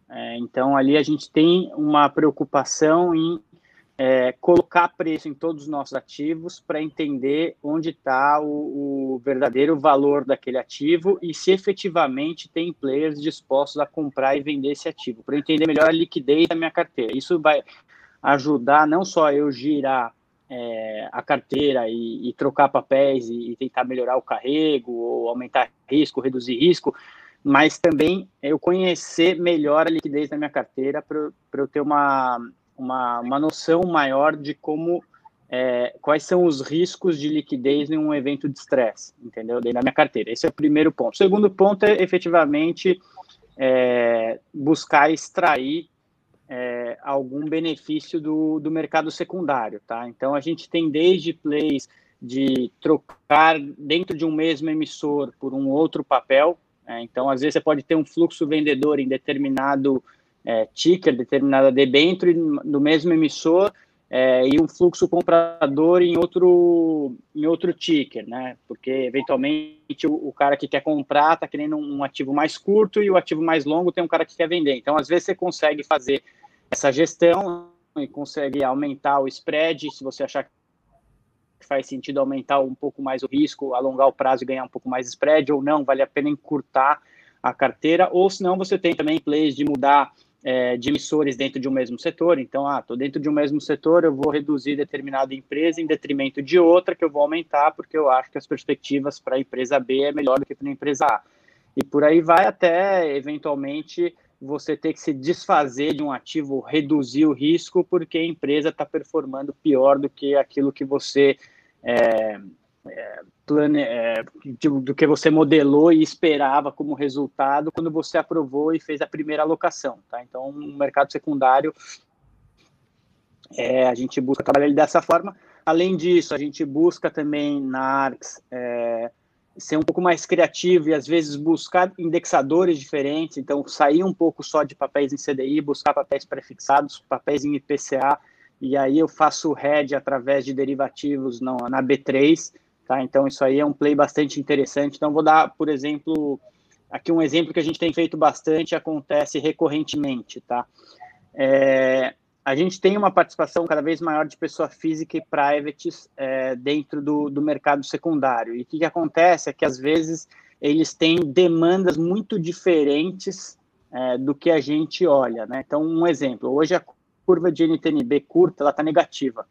É, então ali a gente tem uma preocupação em é, colocar preço em todos os nossos ativos para entender onde está o, o, verdadeiro valor daquele ativo e se efetivamente tem players dispostos a comprar e vender esse ativo, para entender melhor a liquidez da minha carteira. Isso vai ajudar não só eu girar é, a carteira e, e trocar papéis e, e, tentar melhorar o carrego ou aumentar risco, reduzir risco, mas também eu conhecer melhor a liquidez da minha carteira para eu ter uma uma, uma noção maior de como é, quais são os riscos de liquidez em um evento de estresse, entendeu? Dentro da minha carteira. Esse é o primeiro ponto. O segundo ponto é efetivamente é, buscar extrair é, algum benefício do, do mercado secundário, tá? Então a gente tem desde plays de trocar dentro de um mesmo emissor por um outro papel. Né? Então, às vezes, você pode ter um fluxo vendedor em determinado é, ticker, determinada debênture no mesmo emissor é, e um fluxo comprador em outro, em outro ticker, né? Porque eventualmente o, o cara que quer comprar está querendo um, um ativo mais curto e o ativo mais longo tem um cara que quer vender. Então, às vezes, você consegue fazer essa gestão e consegue aumentar o spread se você achar que faz sentido aumentar um pouco mais o risco, alongar o prazo e ganhar um pouco mais de spread, ou não, vale a pena encurtar a carteira, ou se não, você tem também plays de mudar é, de emissores dentro de um mesmo setor. Então, ah, estou dentro de um mesmo setor, eu vou reduzir determinada empresa em detrimento de outra que eu vou aumentar, porque eu acho que as perspectivas para a empresa B é melhor do que para a empresa A. E por aí vai até, eventualmente, você ter que se desfazer de um ativo, reduzir o risco, porque a empresa está performando pior do que aquilo que você é, é, plane, é, do que você modelou e esperava como resultado quando você aprovou e fez a primeira alocação. Tá? Então, o mercado secundário, é, a gente busca trabalhar ele dessa forma. Além disso, a gente busca também na ARCS é, ser um pouco mais criativo e às vezes buscar indexadores diferentes. Então, sair um pouco só de papéis em CDI, buscar papéis prefixados, papéis em IPCA, e aí eu faço hedge através de derivativos na, na B3 Tá? Então, isso aí é um play bastante interessante. Então, vou dar, por exemplo, aqui um exemplo que a gente tem feito bastante, acontece recorrentemente. Tá? É, a gente tem uma participação cada vez maior de pessoa física e privates é, dentro do, do mercado secundário. E o que, que acontece é que, às vezes, eles têm demandas muito diferentes é, do que a gente olha. Né? Então, um exemplo, hoje a curva de NTNB curta está negativa.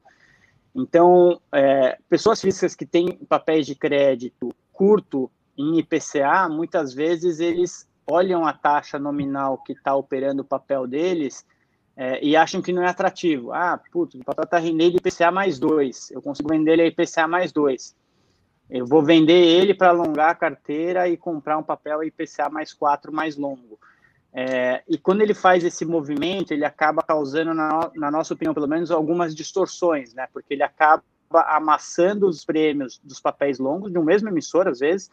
Então, é, pessoas físicas que têm papéis de crédito curto em IPCA, muitas vezes eles olham a taxa nominal que está operando o papel deles é, e acham que não é atrativo. Ah, putz, papel está rendendo IPCA mais dois, eu consigo vender ele a IPCA mais dois. Eu vou vender ele para alongar a carteira e comprar um papel IPCA mais quatro mais longo. É, e quando ele faz esse movimento, ele acaba causando, na, na, nossa opinião, pelo menos, algumas distorções, né? Porque ele acaba amassando os prêmios dos papéis longos de um mesmo emissor, às vezes,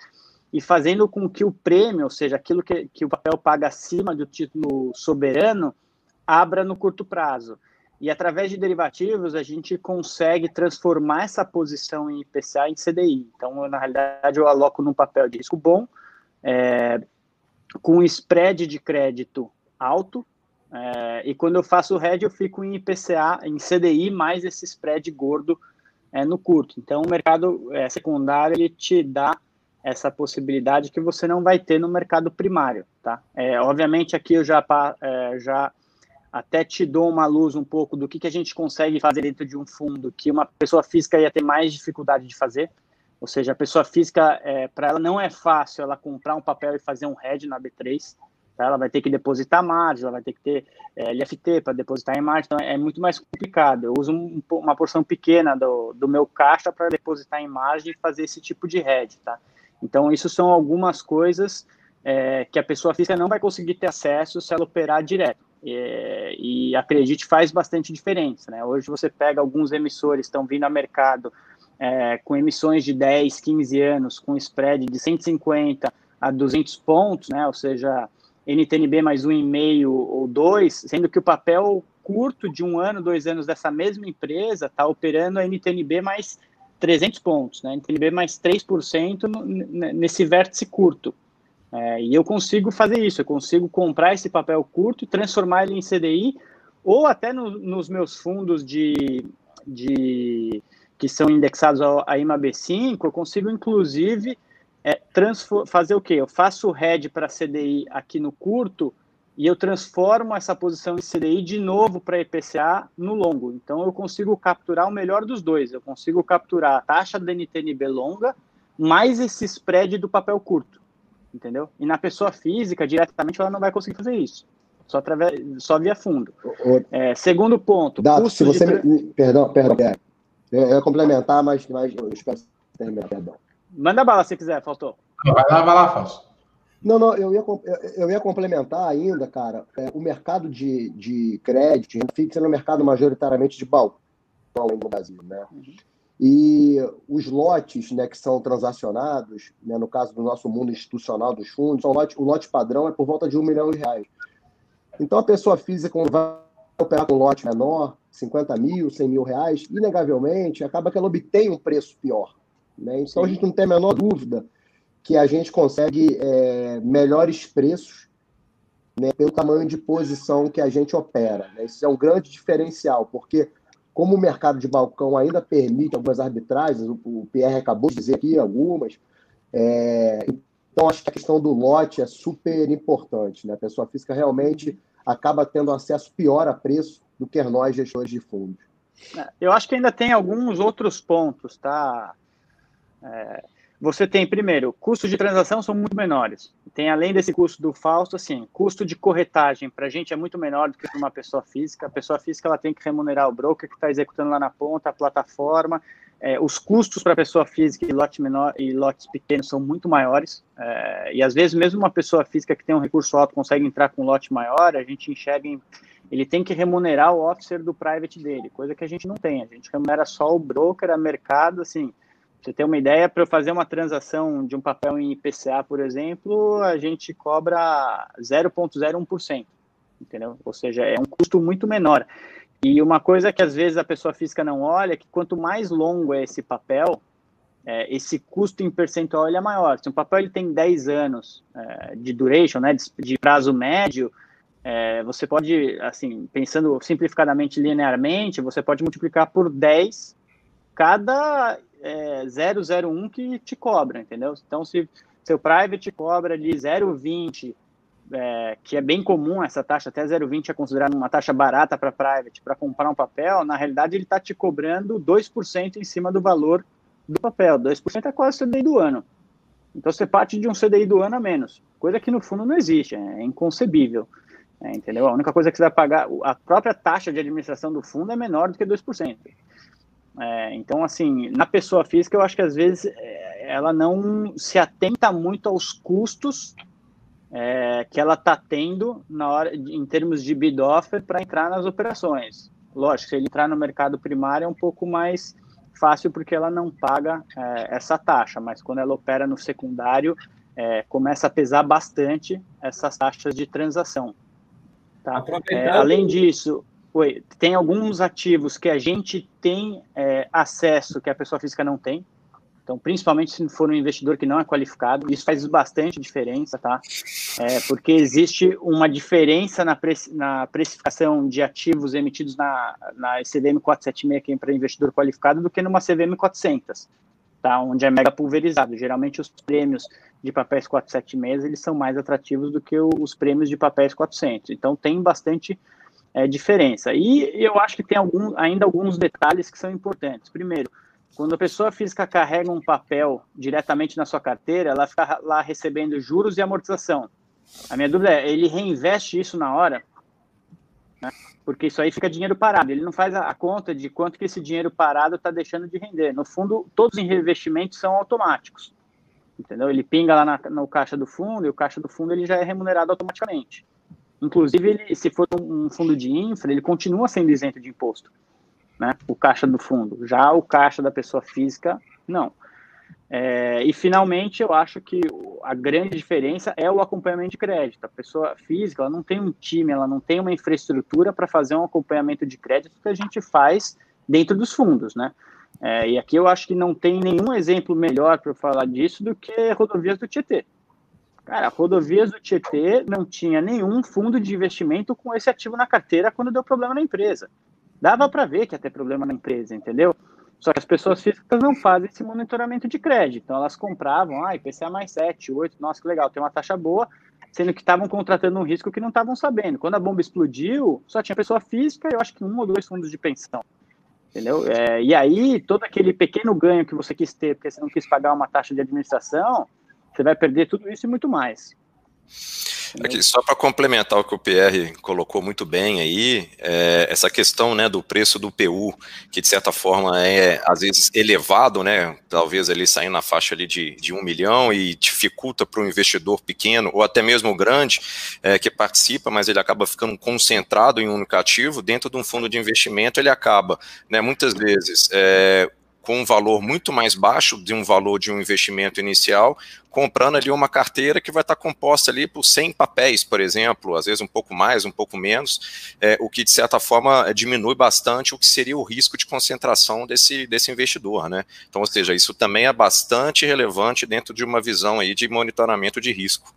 e fazendo com que o prêmio, ou seja, aquilo que, que o papel paga acima do título soberano, abra no curto prazo. E através de derivativos, a gente consegue transformar essa posição em IPCA em CDI. Então, na realidade, eu aloco num papel de risco bom, é, com spread de crédito alto, é, e quando eu faço o hedge, eu fico em IPCA, em CDI, mais esse spread gordo é, no curto. Então, o mercado é, secundário ele te dá essa possibilidade que você não vai ter no mercado primário, tá? É, obviamente, aqui eu já, é, já até te dou uma luz um pouco do que, que a gente consegue fazer dentro de um fundo que uma pessoa física ia ter mais dificuldade de fazer. Ou seja, a pessoa física, é, para ela não é fácil ela comprar um papel e fazer um hedge na B3. Tá? Ela vai ter que depositar margem, ela vai ter que ter é, LFT para depositar em margem, então é muito mais complicado. Eu uso um, uma porção pequena do, do meu caixa para depositar em margem e fazer esse tipo de hedge, tá? Então, isso são algumas coisas é, que a pessoa física não vai conseguir ter acesso se ela operar direto. É, e acredite, faz bastante diferença. Né? Hoje você pega alguns emissores estão vindo a mercado é, com emissões de 10, 15 anos, com spread de 150 a 200 pontos, né? ou seja, NTNB mais um e meio ou dois, sendo que o papel curto de um ano, dois anos dessa mesma empresa está operando a NTNB mais 300 pontos, né? NTNB mais 3% no, nesse vértice curto. É, e eu consigo fazer isso, eu consigo comprar esse papel curto e transformar ele em CDI, ou até no, nos meus fundos de, de que são indexados ao, a IMAB5, eu consigo inclusive é, fazer o quê? Eu faço o hedge para CDI aqui no curto e eu transformo essa posição em CDI de novo para IPCA no longo. Então eu consigo capturar o melhor dos dois. Eu consigo capturar a taxa da NTNB longa mais esse spread do papel curto, entendeu? E na pessoa física, diretamente, ela não vai conseguir fazer isso. Só, através, só via fundo. O, é, segundo ponto. Dato, se você de... me, Perdão, perdão. Eu ia complementar, mas, mas eu espero terminar, perdão. Manda bala se quiser, faltou. Vai lá, vai lá, Fausto. Não, não, eu ia, eu ia complementar ainda, cara, é, o mercado de, de crédito, renda fixa é um mercado majoritariamente de balcão no Brasil, né? Uhum. E os lotes né, que são transacionados, né, no caso do nosso mundo institucional dos fundos, o lote, o lote padrão é por volta de um milhão de reais. Então, a pessoa física, vai operar com um lote menor, 50 mil, 100 mil reais, inegavelmente, acaba que ela obtém um preço pior. Né? Então, a gente não tem a menor dúvida que a gente consegue é, melhores preços né, pelo tamanho de posição que a gente opera. Né? Isso é um grande diferencial, porque como o mercado de balcão ainda permite algumas arbitragens, o, Pierre acabou de dizer aqui algumas, é, então acho que a questão do lote é super importante. Né? A pessoa física realmente acaba tendo acesso pior a preço do que nós, gestores de fundos. Eu acho que ainda tem alguns outros pontos, tá? É, você tem, primeiro, custos de transação são muito menores. Tem, além desse custo do Fausto, assim, custo de corretagem para a gente é muito menor do que para uma pessoa física. A pessoa física ela tem que remunerar o broker que está executando lá na ponta, a plataforma. É, os custos para a pessoa física e lote menor e lotes pequenos são muito maiores. É, e às vezes, mesmo uma pessoa física que tem um recurso alto consegue entrar com um lote maior, a gente enxerga em, ele tem que remunerar o officer do private dele, coisa que a gente não tem. A gente remunera só o broker, a mercado, assim você ter uma ideia, para eu fazer uma transação de um papel em IPCA, por exemplo, a gente cobra 0,01%, entendeu? Ou seja, é um custo muito menor. E uma coisa que às vezes a pessoa física não olha é que quanto mais longo é esse papel, é, esse custo em percentual é maior. Se um papel ele tem 10 anos é, de duration, né, de, de prazo médio, é, você pode, assim, pensando simplificadamente linearmente, você pode multiplicar por 10 cada é, 001 que te cobra, entendeu? Então, se seu private cobra ali 0,20, é, que é bem comum essa taxa, até 0,20 é considerada uma taxa barata para private, para comprar um papel, na realidade ele está te cobrando 2% em cima do valor do papel. 2% é quase o CDI do ano. Então você parte de um CDI do ano a menos, coisa que no fundo não existe, é inconcebível. É, entendeu? A única coisa que você vai pagar, a própria taxa de administração do fundo é menor do que 2%. É, então, assim, na pessoa física, eu acho que às vezes é, ela não se atenta muito aos custos é, que ela está tendo na hora, em termos de bid offer para entrar nas operações. Lógico, se ele entrar no mercado primário é um pouco mais fácil porque ela não paga é, essa taxa, mas quando ela opera no secundário, é, começa a pesar bastante essas taxas de transação. Tá? É, além disso, Oi, tem alguns ativos que a gente tem é, acesso que a pessoa física não tem. Então, principalmente se for um investidor que não é qualificado, isso faz bastante diferença, tá? É, porque existe uma diferença na, na precificação de ativos emitidos na, na CVM 476, que é para investidor qualificado, do que numa CVM 400, tá? Onde é mega pulverizado. Geralmente, os prêmios de papéis 476, eles são mais atrativos do que os prêmios de papéis 400. Então, tem bastante é, diferença. E eu acho que tem algum, ainda alguns detalhes que são importantes. Primeiro, quando a pessoa física carrega um papel diretamente na sua carteira, ela fica lá recebendo juros e amortização. A minha dúvida é, ele reinveste isso na hora? Né? Porque isso aí fica dinheiro parado. Ele não faz a, conta de quanto que esse dinheiro parado está deixando de render. No fundo, todos os reinvestimentos são automáticos. Entendeu? Ele pinga lá na, no caixa do fundo e o caixa do fundo ele já é remunerado automaticamente. Inclusive, ele, se for um fundo de infra, ele continua sendo isento de imposto. Né? O caixa do fundo. Já o caixa da pessoa física, não. É, e finalmente, eu acho que a grande diferença é o acompanhamento de crédito. A pessoa física ela não tem um time, ela não tem uma infraestrutura para fazer um acompanhamento de crédito que a gente faz dentro dos fundos, né? É, e aqui eu acho que não tem nenhum exemplo melhor para falar disso do que rodovias do Tietê. Cara, rodovias do Tietê não tinha nenhum fundo de investimento com esse ativo na carteira quando deu problema na empresa. Dava para ver que ia ter problema na empresa, entendeu? Só que as pessoas físicas não fazem esse monitoramento de crédito. Então elas compravam, ah, IPCA mais 7, 8, nossa, que legal, tem uma taxa boa, sendo que estavam contratando um risco que não estavam sabendo. Quando a bomba explodiu, só tinha pessoa física e eu acho que um ou dois fundos de pensão. Entendeu? É, e aí, todo aquele pequeno ganho que você quis ter, porque você não quis pagar uma taxa de administração, você vai perder tudo isso e muito mais. Aqui, só para complementar o que o PR colocou muito bem aí, é, essa questão né, do preço do PU, que de certa forma é às vezes elevado, né, talvez ali saindo na faixa ali de, de um milhão e dificulta para o investidor pequeno ou até mesmo grande é, que participa, mas ele acaba ficando concentrado em um único ativo, dentro de um fundo de investimento ele acaba, né, muitas vezes, é, com um valor muito mais baixo de um valor de um investimento inicial, comprando ali uma carteira que vai estar composta ali por 100 papéis, por exemplo, às vezes um pouco mais, um pouco menos, é, o que de certa forma diminui bastante o que seria o risco de concentração desse, desse investidor, né? Então, ou seja, isso também é bastante relevante dentro de uma visão aí de monitoramento de risco.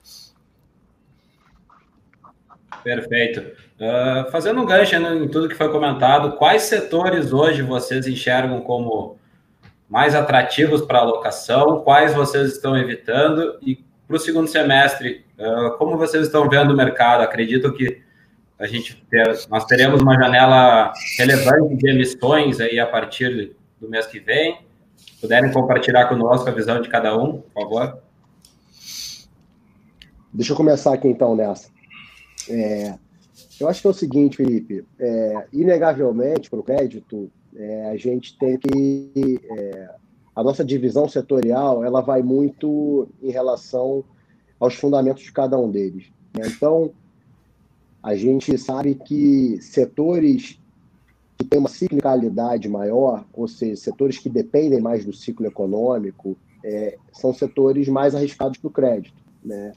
Perfeito. Uh, fazendo um gancho em tudo que foi comentado, quais setores hoje vocês enxergam como mais atrativos para alocação, quais vocês estão evitando e para o segundo semestre, como vocês estão vendo o mercado? Acredito que a gente ter, nós teremos uma janela relevante de emissões aí a partir do mês que vem. Puderem compartilhar conosco a visão de cada um, por favor. Deixa eu começar aqui então nessa. É, eu acho que é o seguinte, Felipe, é, inegavelmente para o crédito, é, a gente tem que é, a nossa divisão setorial ela vai muito em relação aos fundamentos de cada um deles. Né? Então a gente sabe que setores que têm uma ciclicalidade maior, ou seja, setores que dependem mais do ciclo econômico, é, são setores mais arriscados para o crédito. Né?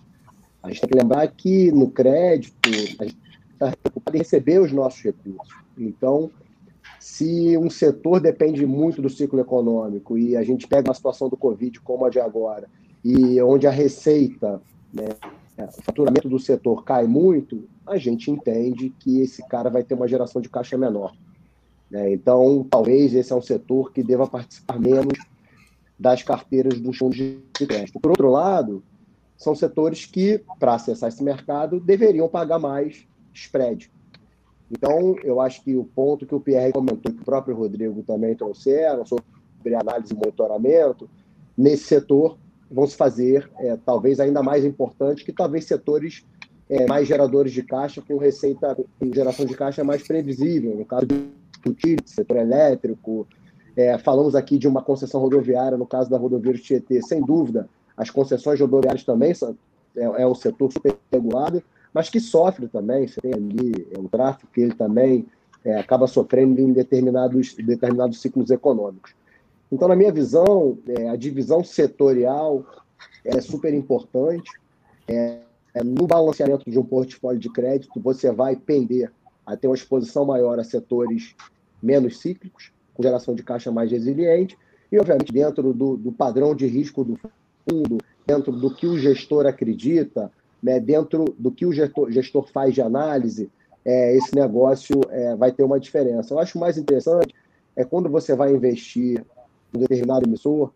A gente tem que lembrar que no crédito a gente está preocupado em receber os nossos recursos. Então, se um setor depende muito do ciclo econômico e a gente pega uma situação do Covid como a de agora, e onde a receita, né, o faturamento do setor cai muito, a gente entende que esse cara vai ter uma geração de caixa menor. Né? Então, talvez esse é um setor que deva participar menos das carteiras dos fundos de crédito. Por outro lado, são setores que, para acessar esse mercado, deveriam pagar mais spread. Então, eu acho que o ponto que o Pierre comentou, que o próprio Rodrigo também trouxeram, sobre análise e monitoramento, nesse setor vão se fazer, é, talvez ainda mais importante, que talvez setores é, mais geradores de caixa, com receita, com geração de caixa mais previsível, no caso do setor elétrico. É, falamos aqui de uma concessão rodoviária, no caso da rodovia Tietê, sem dúvida, as concessões rodoviárias também são, é, é um setor super regulado, mas que sofre também. Você tem ali é, o tráfico que ele também é, acaba sofrendo em determinados, determinados ciclos econômicos. Então, na minha visão, é, a divisão setorial é super importante. É, é, no balanceamento de um portfólio de crédito, você vai pender a ter uma exposição maior a setores menos cíclicos, com geração de caixa mais resiliente, e, obviamente, dentro do, do padrão de risco do fundo, dentro do que o gestor acredita, né, dentro do que o gestor, gestor faz de análise, é, esse negócio é, vai ter uma diferença. Eu acho mais interessante é quando você vai investir em determinado emissor,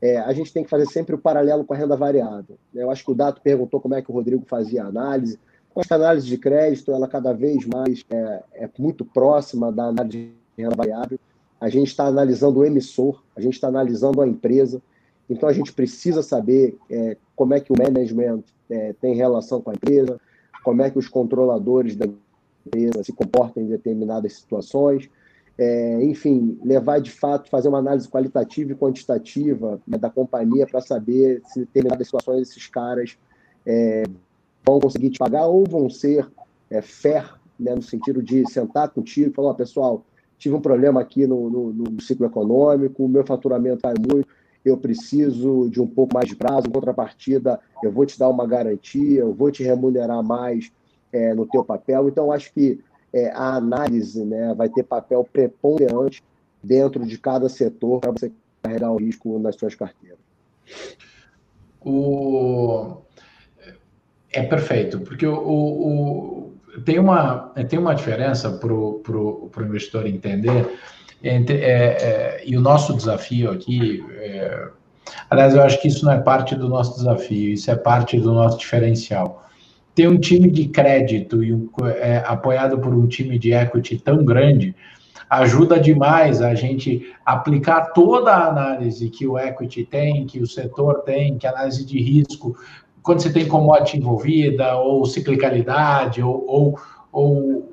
é, a gente tem que fazer sempre o paralelo com a renda variável. Eu acho que o Dato perguntou como é que o Rodrigo fazia a análise. Eu acho que a análise de crédito, ela cada vez mais é, é muito próxima da análise de renda variável. A gente está analisando o emissor, a gente está analisando a empresa. Então a gente precisa saber é, como é que o management é, tem relação com a empresa, como é que os controladores da empresa se comportam em determinadas situações. É, enfim, levar de fato, fazer uma análise qualitativa e quantitativa né, da companhia para saber se determinadas situações esses caras é, vão conseguir te pagar ou vão ser é, fair, né, no sentido de sentar contigo e falar: oh, pessoal, tive um problema aqui no, no, no ciclo econômico, o meu faturamento cai muito, eu preciso de um pouco mais de prazo, em contrapartida, eu vou te dar uma garantia, eu vou te remunerar mais é, no teu papel. Então, acho que é, a análise né, vai ter papel preponderante dentro de cada setor para você carregar o risco nas suas carteiras. O... É perfeito, porque o, o, o... tem, uma, tem uma diferença para o investidor entender entre, é, é, e o nosso desafio aqui, é, aliás, eu acho que isso não é parte do nosso desafio, isso é parte do nosso diferencial. Ter um time de crédito e é, apoiado por um time de equity tão grande ajuda demais a gente aplicar toda a análise que o equity tem, que o setor tem, que a análise de risco, quando você tem commodity envolvida, ou ciclicalidade, ou, ou, ou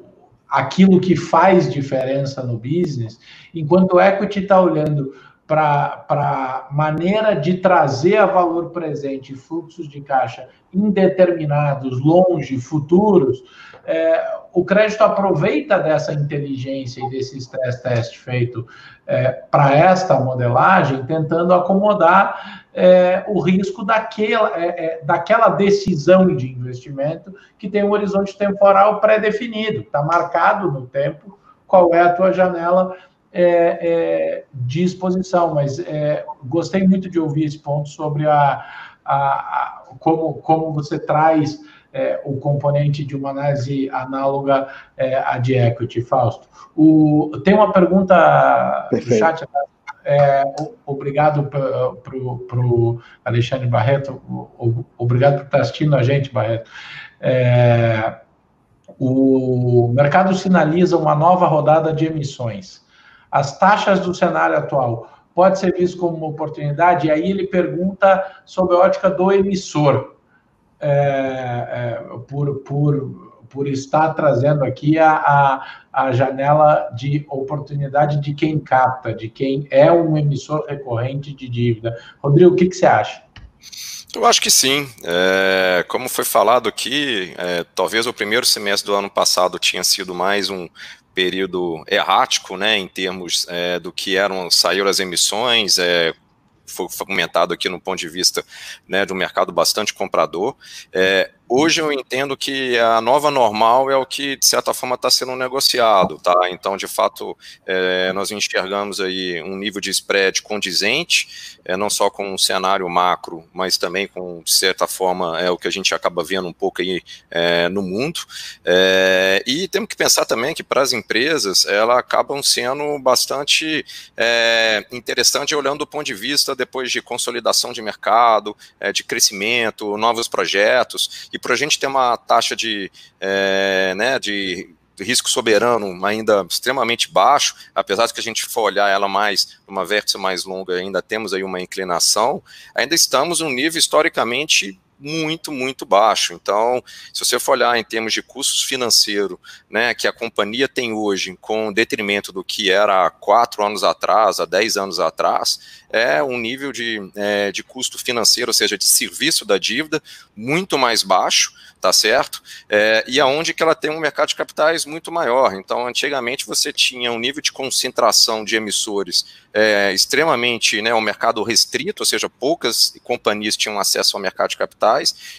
aquilo que faz diferença no business, enquanto o equity está olhando para maneira de trazer a valor presente fluxos de caixa indeterminados, longe, futuros, é, o crédito aproveita dessa inteligência e desse stress test feito é, para esta modelagem, tentando acomodar é, o risco daquela, é, é, daquela decisão de investimento que tem um horizonte temporal pré-definido, está marcado no tempo qual é a tua janela é, é, de exposição, mas é, gostei muito de ouvir esse ponto sobre a, a, a como, como você traz é, o componente de uma análise análoga é, à de equity, Fausto. O, tem uma pergunta Perfeito. do chat. É, obrigado para o Alexandre Barreto, obrigado por estar assistindo a gente, Barreto. É, o mercado sinaliza uma nova rodada de emissões as taxas do cenário atual pode ser visto como uma oportunidade? E aí ele pergunta sobre a ótica do emissor, é, é, por, por, por estar trazendo aqui a, a, a, janela de oportunidade de quem capta, de quem é um emissor recorrente de dívida. Rodrigo, o que, que você acha? Eu acho que sim. É, como foi falado aqui, é, talvez o primeiro semestre do ano passado tinha sido mais um período errático, né, em termos é, do que eram saíram as emissões, é, foi comentado aqui no ponto de vista né, do mercado bastante comprador. É, Hoje eu entendo que a nova normal é o que, de certa forma, está sendo negociado, tá? Então, de fato, é, nós enxergamos aí um nível de spread condizente, é, não só com um cenário macro, mas também com, de certa forma, é o que a gente acaba vendo um pouco aí é, no mundo. É, e temos que pensar também que para as empresas, elas acabam sendo bastante é, interessante olhando do ponto de vista depois de consolidação de mercado, é, de crescimento, novos projetos, e para a gente ter uma taxa de, é, né, de risco soberano ainda extremamente baixo, apesar de que a gente for olhar ela mais, uma vértice mais longa, ainda temos aí uma inclinação, ainda estamos um nível historicamente muito, muito baixo. Então, se você for olhar em termos de custos financeiros, né, que a companhia tem hoje, com detrimento do que era há quatro anos atrás, há dez anos atrás, é um nível de, é, de custo financeiro, ou seja, de serviço da dívida, muito mais baixo, tá certo? É, e aonde que ela tem um mercado de capitais muito maior. Então, antigamente você tinha um nível de concentração de emissores é, extremamente, né, um mercado restrito, ou seja, poucas companhias tinham acesso ao mercado de capitais.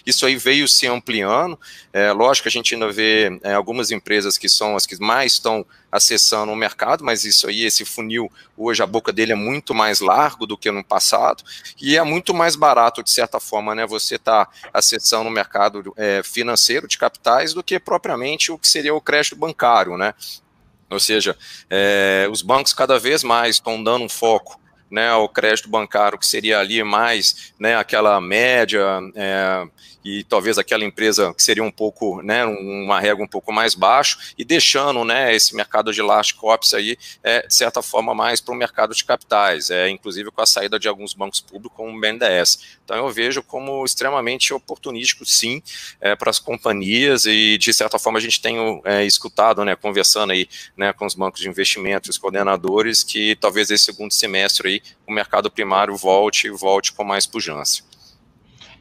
Isso aí veio se ampliando. É, lógico que a gente ainda vê é, algumas empresas que são as que mais estão acessando o mercado, mas isso aí, esse funil, hoje a boca dele é muito mais largo do que no passado, e é muito mais barato, de certa forma, né, você está acessando o mercado é, financeiro de capitais do que propriamente o que seria o crédito bancário, né? Ou seja, é, os bancos cada vez mais estão dando um foco né, ao crédito bancário, que seria ali mais né, aquela média é, e talvez aquela empresa que seria um pouco, né, uma régua um pouco mais baixo, e deixando né, esse mercado de last cops aí, é, de certa forma, mais para o mercado de capitais, é, inclusive com a saída de alguns bancos públicos como o BNDES. Então eu vejo como extremamente oportunístico, sim, é, para as companhias, e de certa forma a gente tem é, escutado, né, conversando aí né, com os bancos de investimento, os coordenadores, que talvez esse segundo semestre aí o mercado primário volte volte com mais pujança.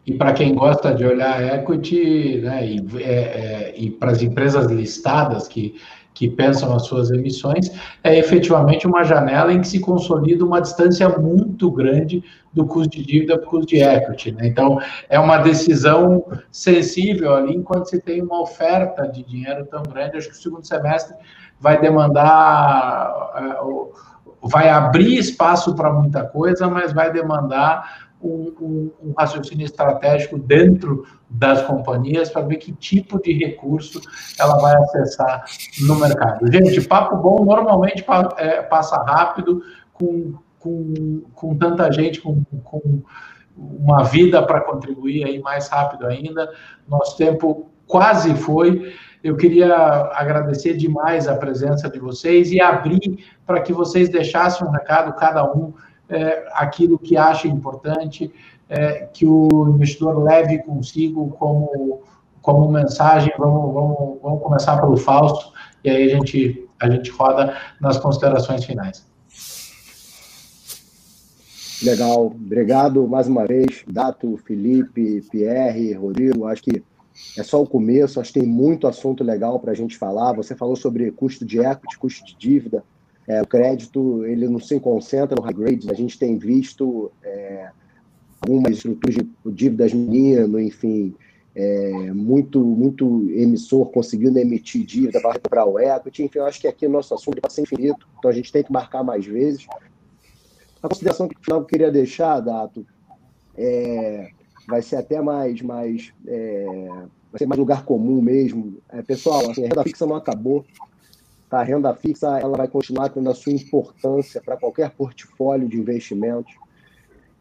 E para quem gosta de olhar equity, né, e, é, é, e para as empresas listadas que, que pensam as suas emissões, é efetivamente uma janela em que se consolida uma distância muito grande do custo de dívida para o custo de equity. Né? Então, é uma decisão sensível ali, enquanto se tem uma oferta de dinheiro tão grande. Acho que o segundo semestre vai demandar, é, vai abrir espaço para muita coisa, mas vai demandar um, um, um, raciocínio estratégico dentro das companhias para ver que tipo de recurso ela vai acessar no mercado. Gente, papo bom normalmente é, passa rápido, com, com, com tanta gente, com, com uma vida para contribuir aí mais rápido ainda. Nosso tempo quase foi. Eu queria agradecer demais a presença de vocês e abrir para que vocês deixassem um recado, cada um é, aquilo que acha importante, é, que o investidor leve consigo como, como mensagem. Vamos, vamos, vamos começar pelo Fausto, e aí a gente, a gente roda nas considerações finais. Legal, obrigado mais uma vez, Dato, Felipe, Pierre, Rodrigo. Acho que é só o começo, acho que tem muito assunto legal para a gente falar. Você falou sobre custo de equity, custo de dívida. É, o crédito ele não se concentra no high grade. A gente tem visto é, algumas estruturas de dívidas menino, enfim, é, muito muito emissor conseguindo emitir dívida para o equity. Enfim, eu acho que aqui o nosso assunto vai ser infinito, então a gente tem que marcar mais vezes. A consideração que eu queria deixar, Dato, é, vai ser até mais, mais é, vai ser mais lugar comum mesmo. É, pessoal, assim, a renda fixa não acabou. A renda fixa ela vai continuar tendo a sua importância para qualquer portfólio de investimentos.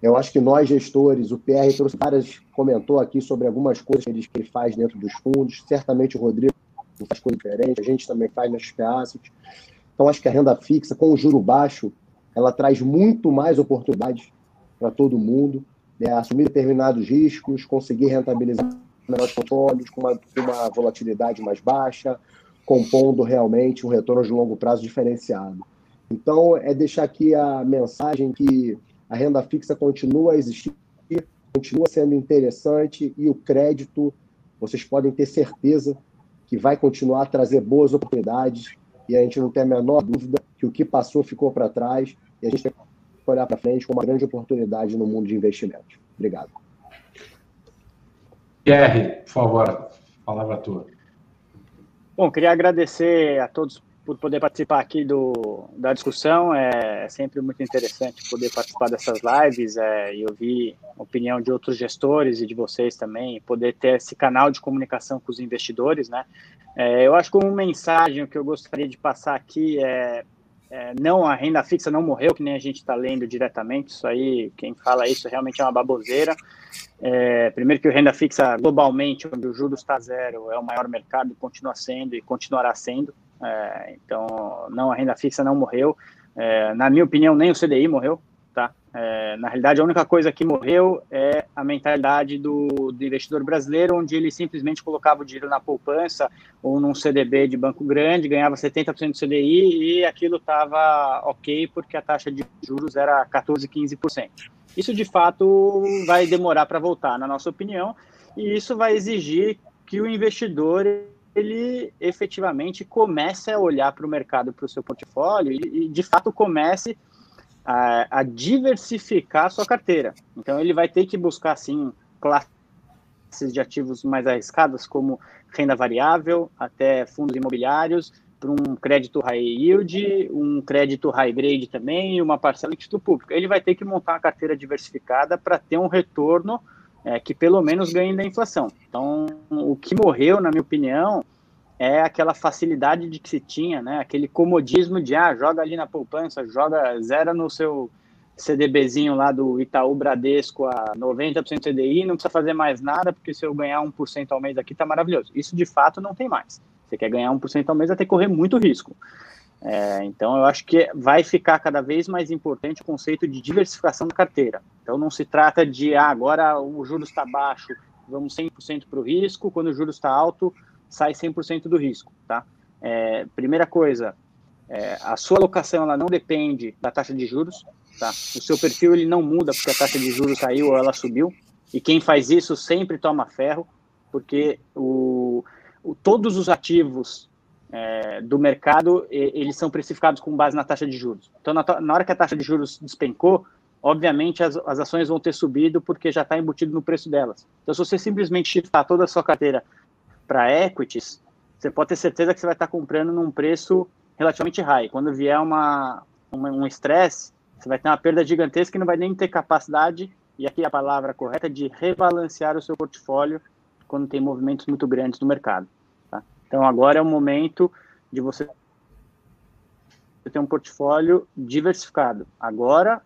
Eu acho que nós, gestores, o PR trouxe várias, comentou aqui sobre algumas coisas que ele, que ele faz dentro dos fundos. Certamente o Rodrigo faz coisa diferente, a gente também faz nas PAs. Então, acho que a renda fixa, com o juro baixo, ela traz muito mais oportunidades para todo mundo. Né? Assumir determinados riscos, conseguir rentabilizar melhores portfólios com uma, uma volatilidade mais baixa, compondo realmente um retorno de longo prazo diferenciado. Então, é deixar aqui a mensagem que a renda fixa continua a existir, continua sendo interessante e o crédito, vocês podem ter certeza que vai continuar a trazer boas oportunidades e a gente não tem a menor dúvida que o que passou ficou para trás e a gente tem que olhar para frente com uma grande oportunidade no mundo de investimentos. Obrigado. Pierre, por favor, palavra tua. Bom, queria agradecer a todos por poder participar aqui do, da discussão. É sempre muito interessante poder participar dessas lives é, e ouvir a opinião de outros gestores e de vocês também, poder ter esse canal de comunicação com os investidores, né? É, eu acho que uma mensagem que eu gostaria de passar aqui é é, não, a renda fixa não morreu, que nem a gente está lendo diretamente. Isso aí, quem fala isso realmente é uma baboseira. É, primeiro que o renda fixa globalmente, onde o juros está zero, é o maior mercado, continua sendo e continuará sendo. É, então, não, a renda fixa não morreu. É, na minha opinião, nem o CDI morreu. É, na realidade, a única coisa que morreu é a mentalidade do, do, investidor brasileiro, onde ele simplesmente colocava o dinheiro na poupança ou num CDB de banco grande, ganhava 70% do CDI e aquilo estava ok porque a taxa de juros era 14, 15%. Isso de fato vai demorar para voltar, na nossa opinião, e isso vai exigir que o investidor ele efetivamente comece a olhar para o mercado, para o seu portfólio e, e de fato comece a, a diversificar a sua carteira. Então, ele vai ter que buscar, assim, classes de ativos mais arriscadas, como renda variável, até fundos imobiliários, para um crédito high yield, um crédito high grade também e uma parcela de título público. Ele vai ter que montar uma carteira diversificada para ter um retorno é, que pelo menos ganhe da inflação. Então, o que morreu, na minha opinião, é aquela facilidade de que se tinha, né? Aquele comodismo de ah, joga ali na poupança, joga zero no seu CDBzinho lá do Itaú Bradesco a 90% CDI, não precisa fazer mais nada, porque se eu ganhar 1% ao mês aqui tá maravilhoso. Isso de fato não tem mais. Você quer ganhar 1% ao mês, vai ter que correr muito risco. É, então, eu acho que vai ficar cada vez mais importante o conceito de diversificação da carteira. Então, não se trata de, ah, agora o juros está baixo, vamos 100% para o risco, quando o juros está alto, sai 100% do risco, tá? É, primeira coisa, é, a sua alocação ela não depende da taxa de juros, tá? O seu perfil ele não muda porque a taxa de juros caiu ou ela subiu, e quem faz isso sempre toma ferro, porque o, o todos os ativos é, do mercado, eles são precificados com base na taxa de juros. Então, na, na hora que a taxa de juros despencou, obviamente as, as ações vão ter subido porque já está embutido no preço delas. Então, se você simplesmente shiftar toda a sua carteira para equities, você pode ter certeza que você vai estar tá comprando num preço relativamente high. Quando vier uma, uma um estresse, você vai ter uma perda gigantesca e não vai nem ter capacidade, e aqui a palavra correta, de rebalancear o seu portfólio quando tem movimentos muito grandes no mercado. Então agora é o momento de você ter um portfólio diversificado. Agora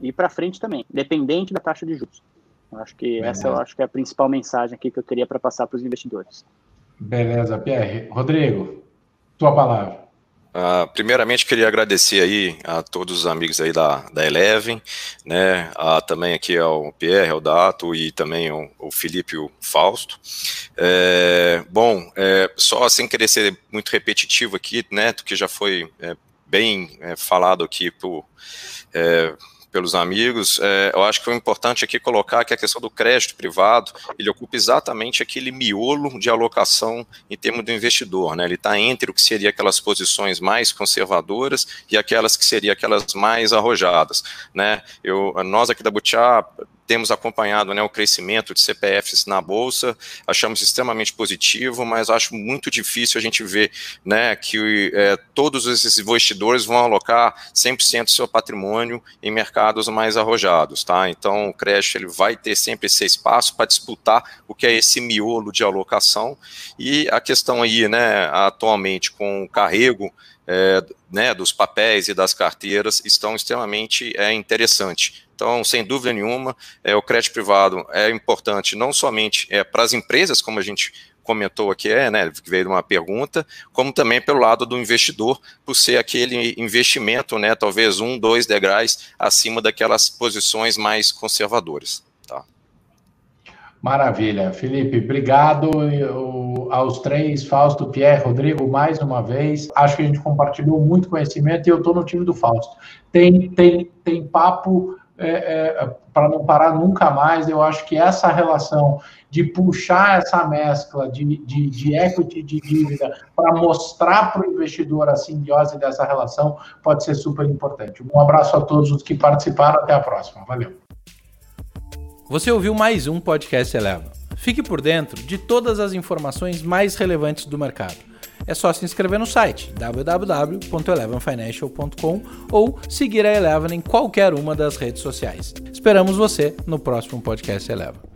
e para frente também, dependente da taxa de juros. Acho que Beleza. essa eu acho que é a principal mensagem aqui que eu teria para passar para os investidores. Beleza, Pierre. Rodrigo, tua palavra. Uh, primeiramente, queria agradecer aí a todos os amigos aí da, da Eleven, né, a, também aqui ao Pierre, ao Dato e também ao, ao Felipe e o Fausto. É, bom, é, só sem querer ser muito repetitivo aqui, né, do que já foi é, bem é, falado aqui por é, pelos amigos, é, eu acho que o importante aqui colocar que a questão do crédito privado, ele ocupa exatamente aquele miolo de alocação em termos do investidor, né? Ele está entre o que seria aquelas posições mais conservadoras e aquelas que seriam aquelas mais arrojadas, né? Eu, nós aqui da Butiá temos acompanhado né, o crescimento de CPFs na Bolsa, achamos extremamente positivo, mas acho muito difícil a gente ver né, que é, todos esses investidores vão alocar 100% do seu patrimônio em mercados mais arrojados. Tá? Então, o crédito ele vai ter sempre esse espaço para disputar o que é esse miolo de alocação, e a questão aí, né, atualmente, com o carrego é, né, dos papéis e das carteiras estão extremamente é, interessante. Então, sem dúvida nenhuma, é, o crédito privado é importante não somente é, para as empresas, como a gente comentou aqui, é, né, que veio uma pergunta, como também pelo lado do investidor, por ser aquele investimento, né, talvez um, dois degraus acima daquelas posições mais conservadoras. Tá? Maravilha. Felipe, obrigado aos três, Fausto, Pierre, Rodrigo, mais uma vez. Acho que a gente compartilhou muito conhecimento e eu estou no time do Fausto. Tem, tem, tem papo é, é, para não parar nunca mais. Eu acho que essa relação de puxar essa mescla de, de, de equity de dívida para mostrar para o investidor a simbiose dessa relação pode ser super importante. Um abraço a todos os que participaram. Até a próxima. Valeu. Você ouviu mais um podcast Eleva. Fique por dentro de todas as informações mais relevantes do mercado é só se inscrever no site www.elevenfinancial.com ou seguir a Eleven em qualquer uma das redes sociais. Esperamos você no próximo podcast Eleven.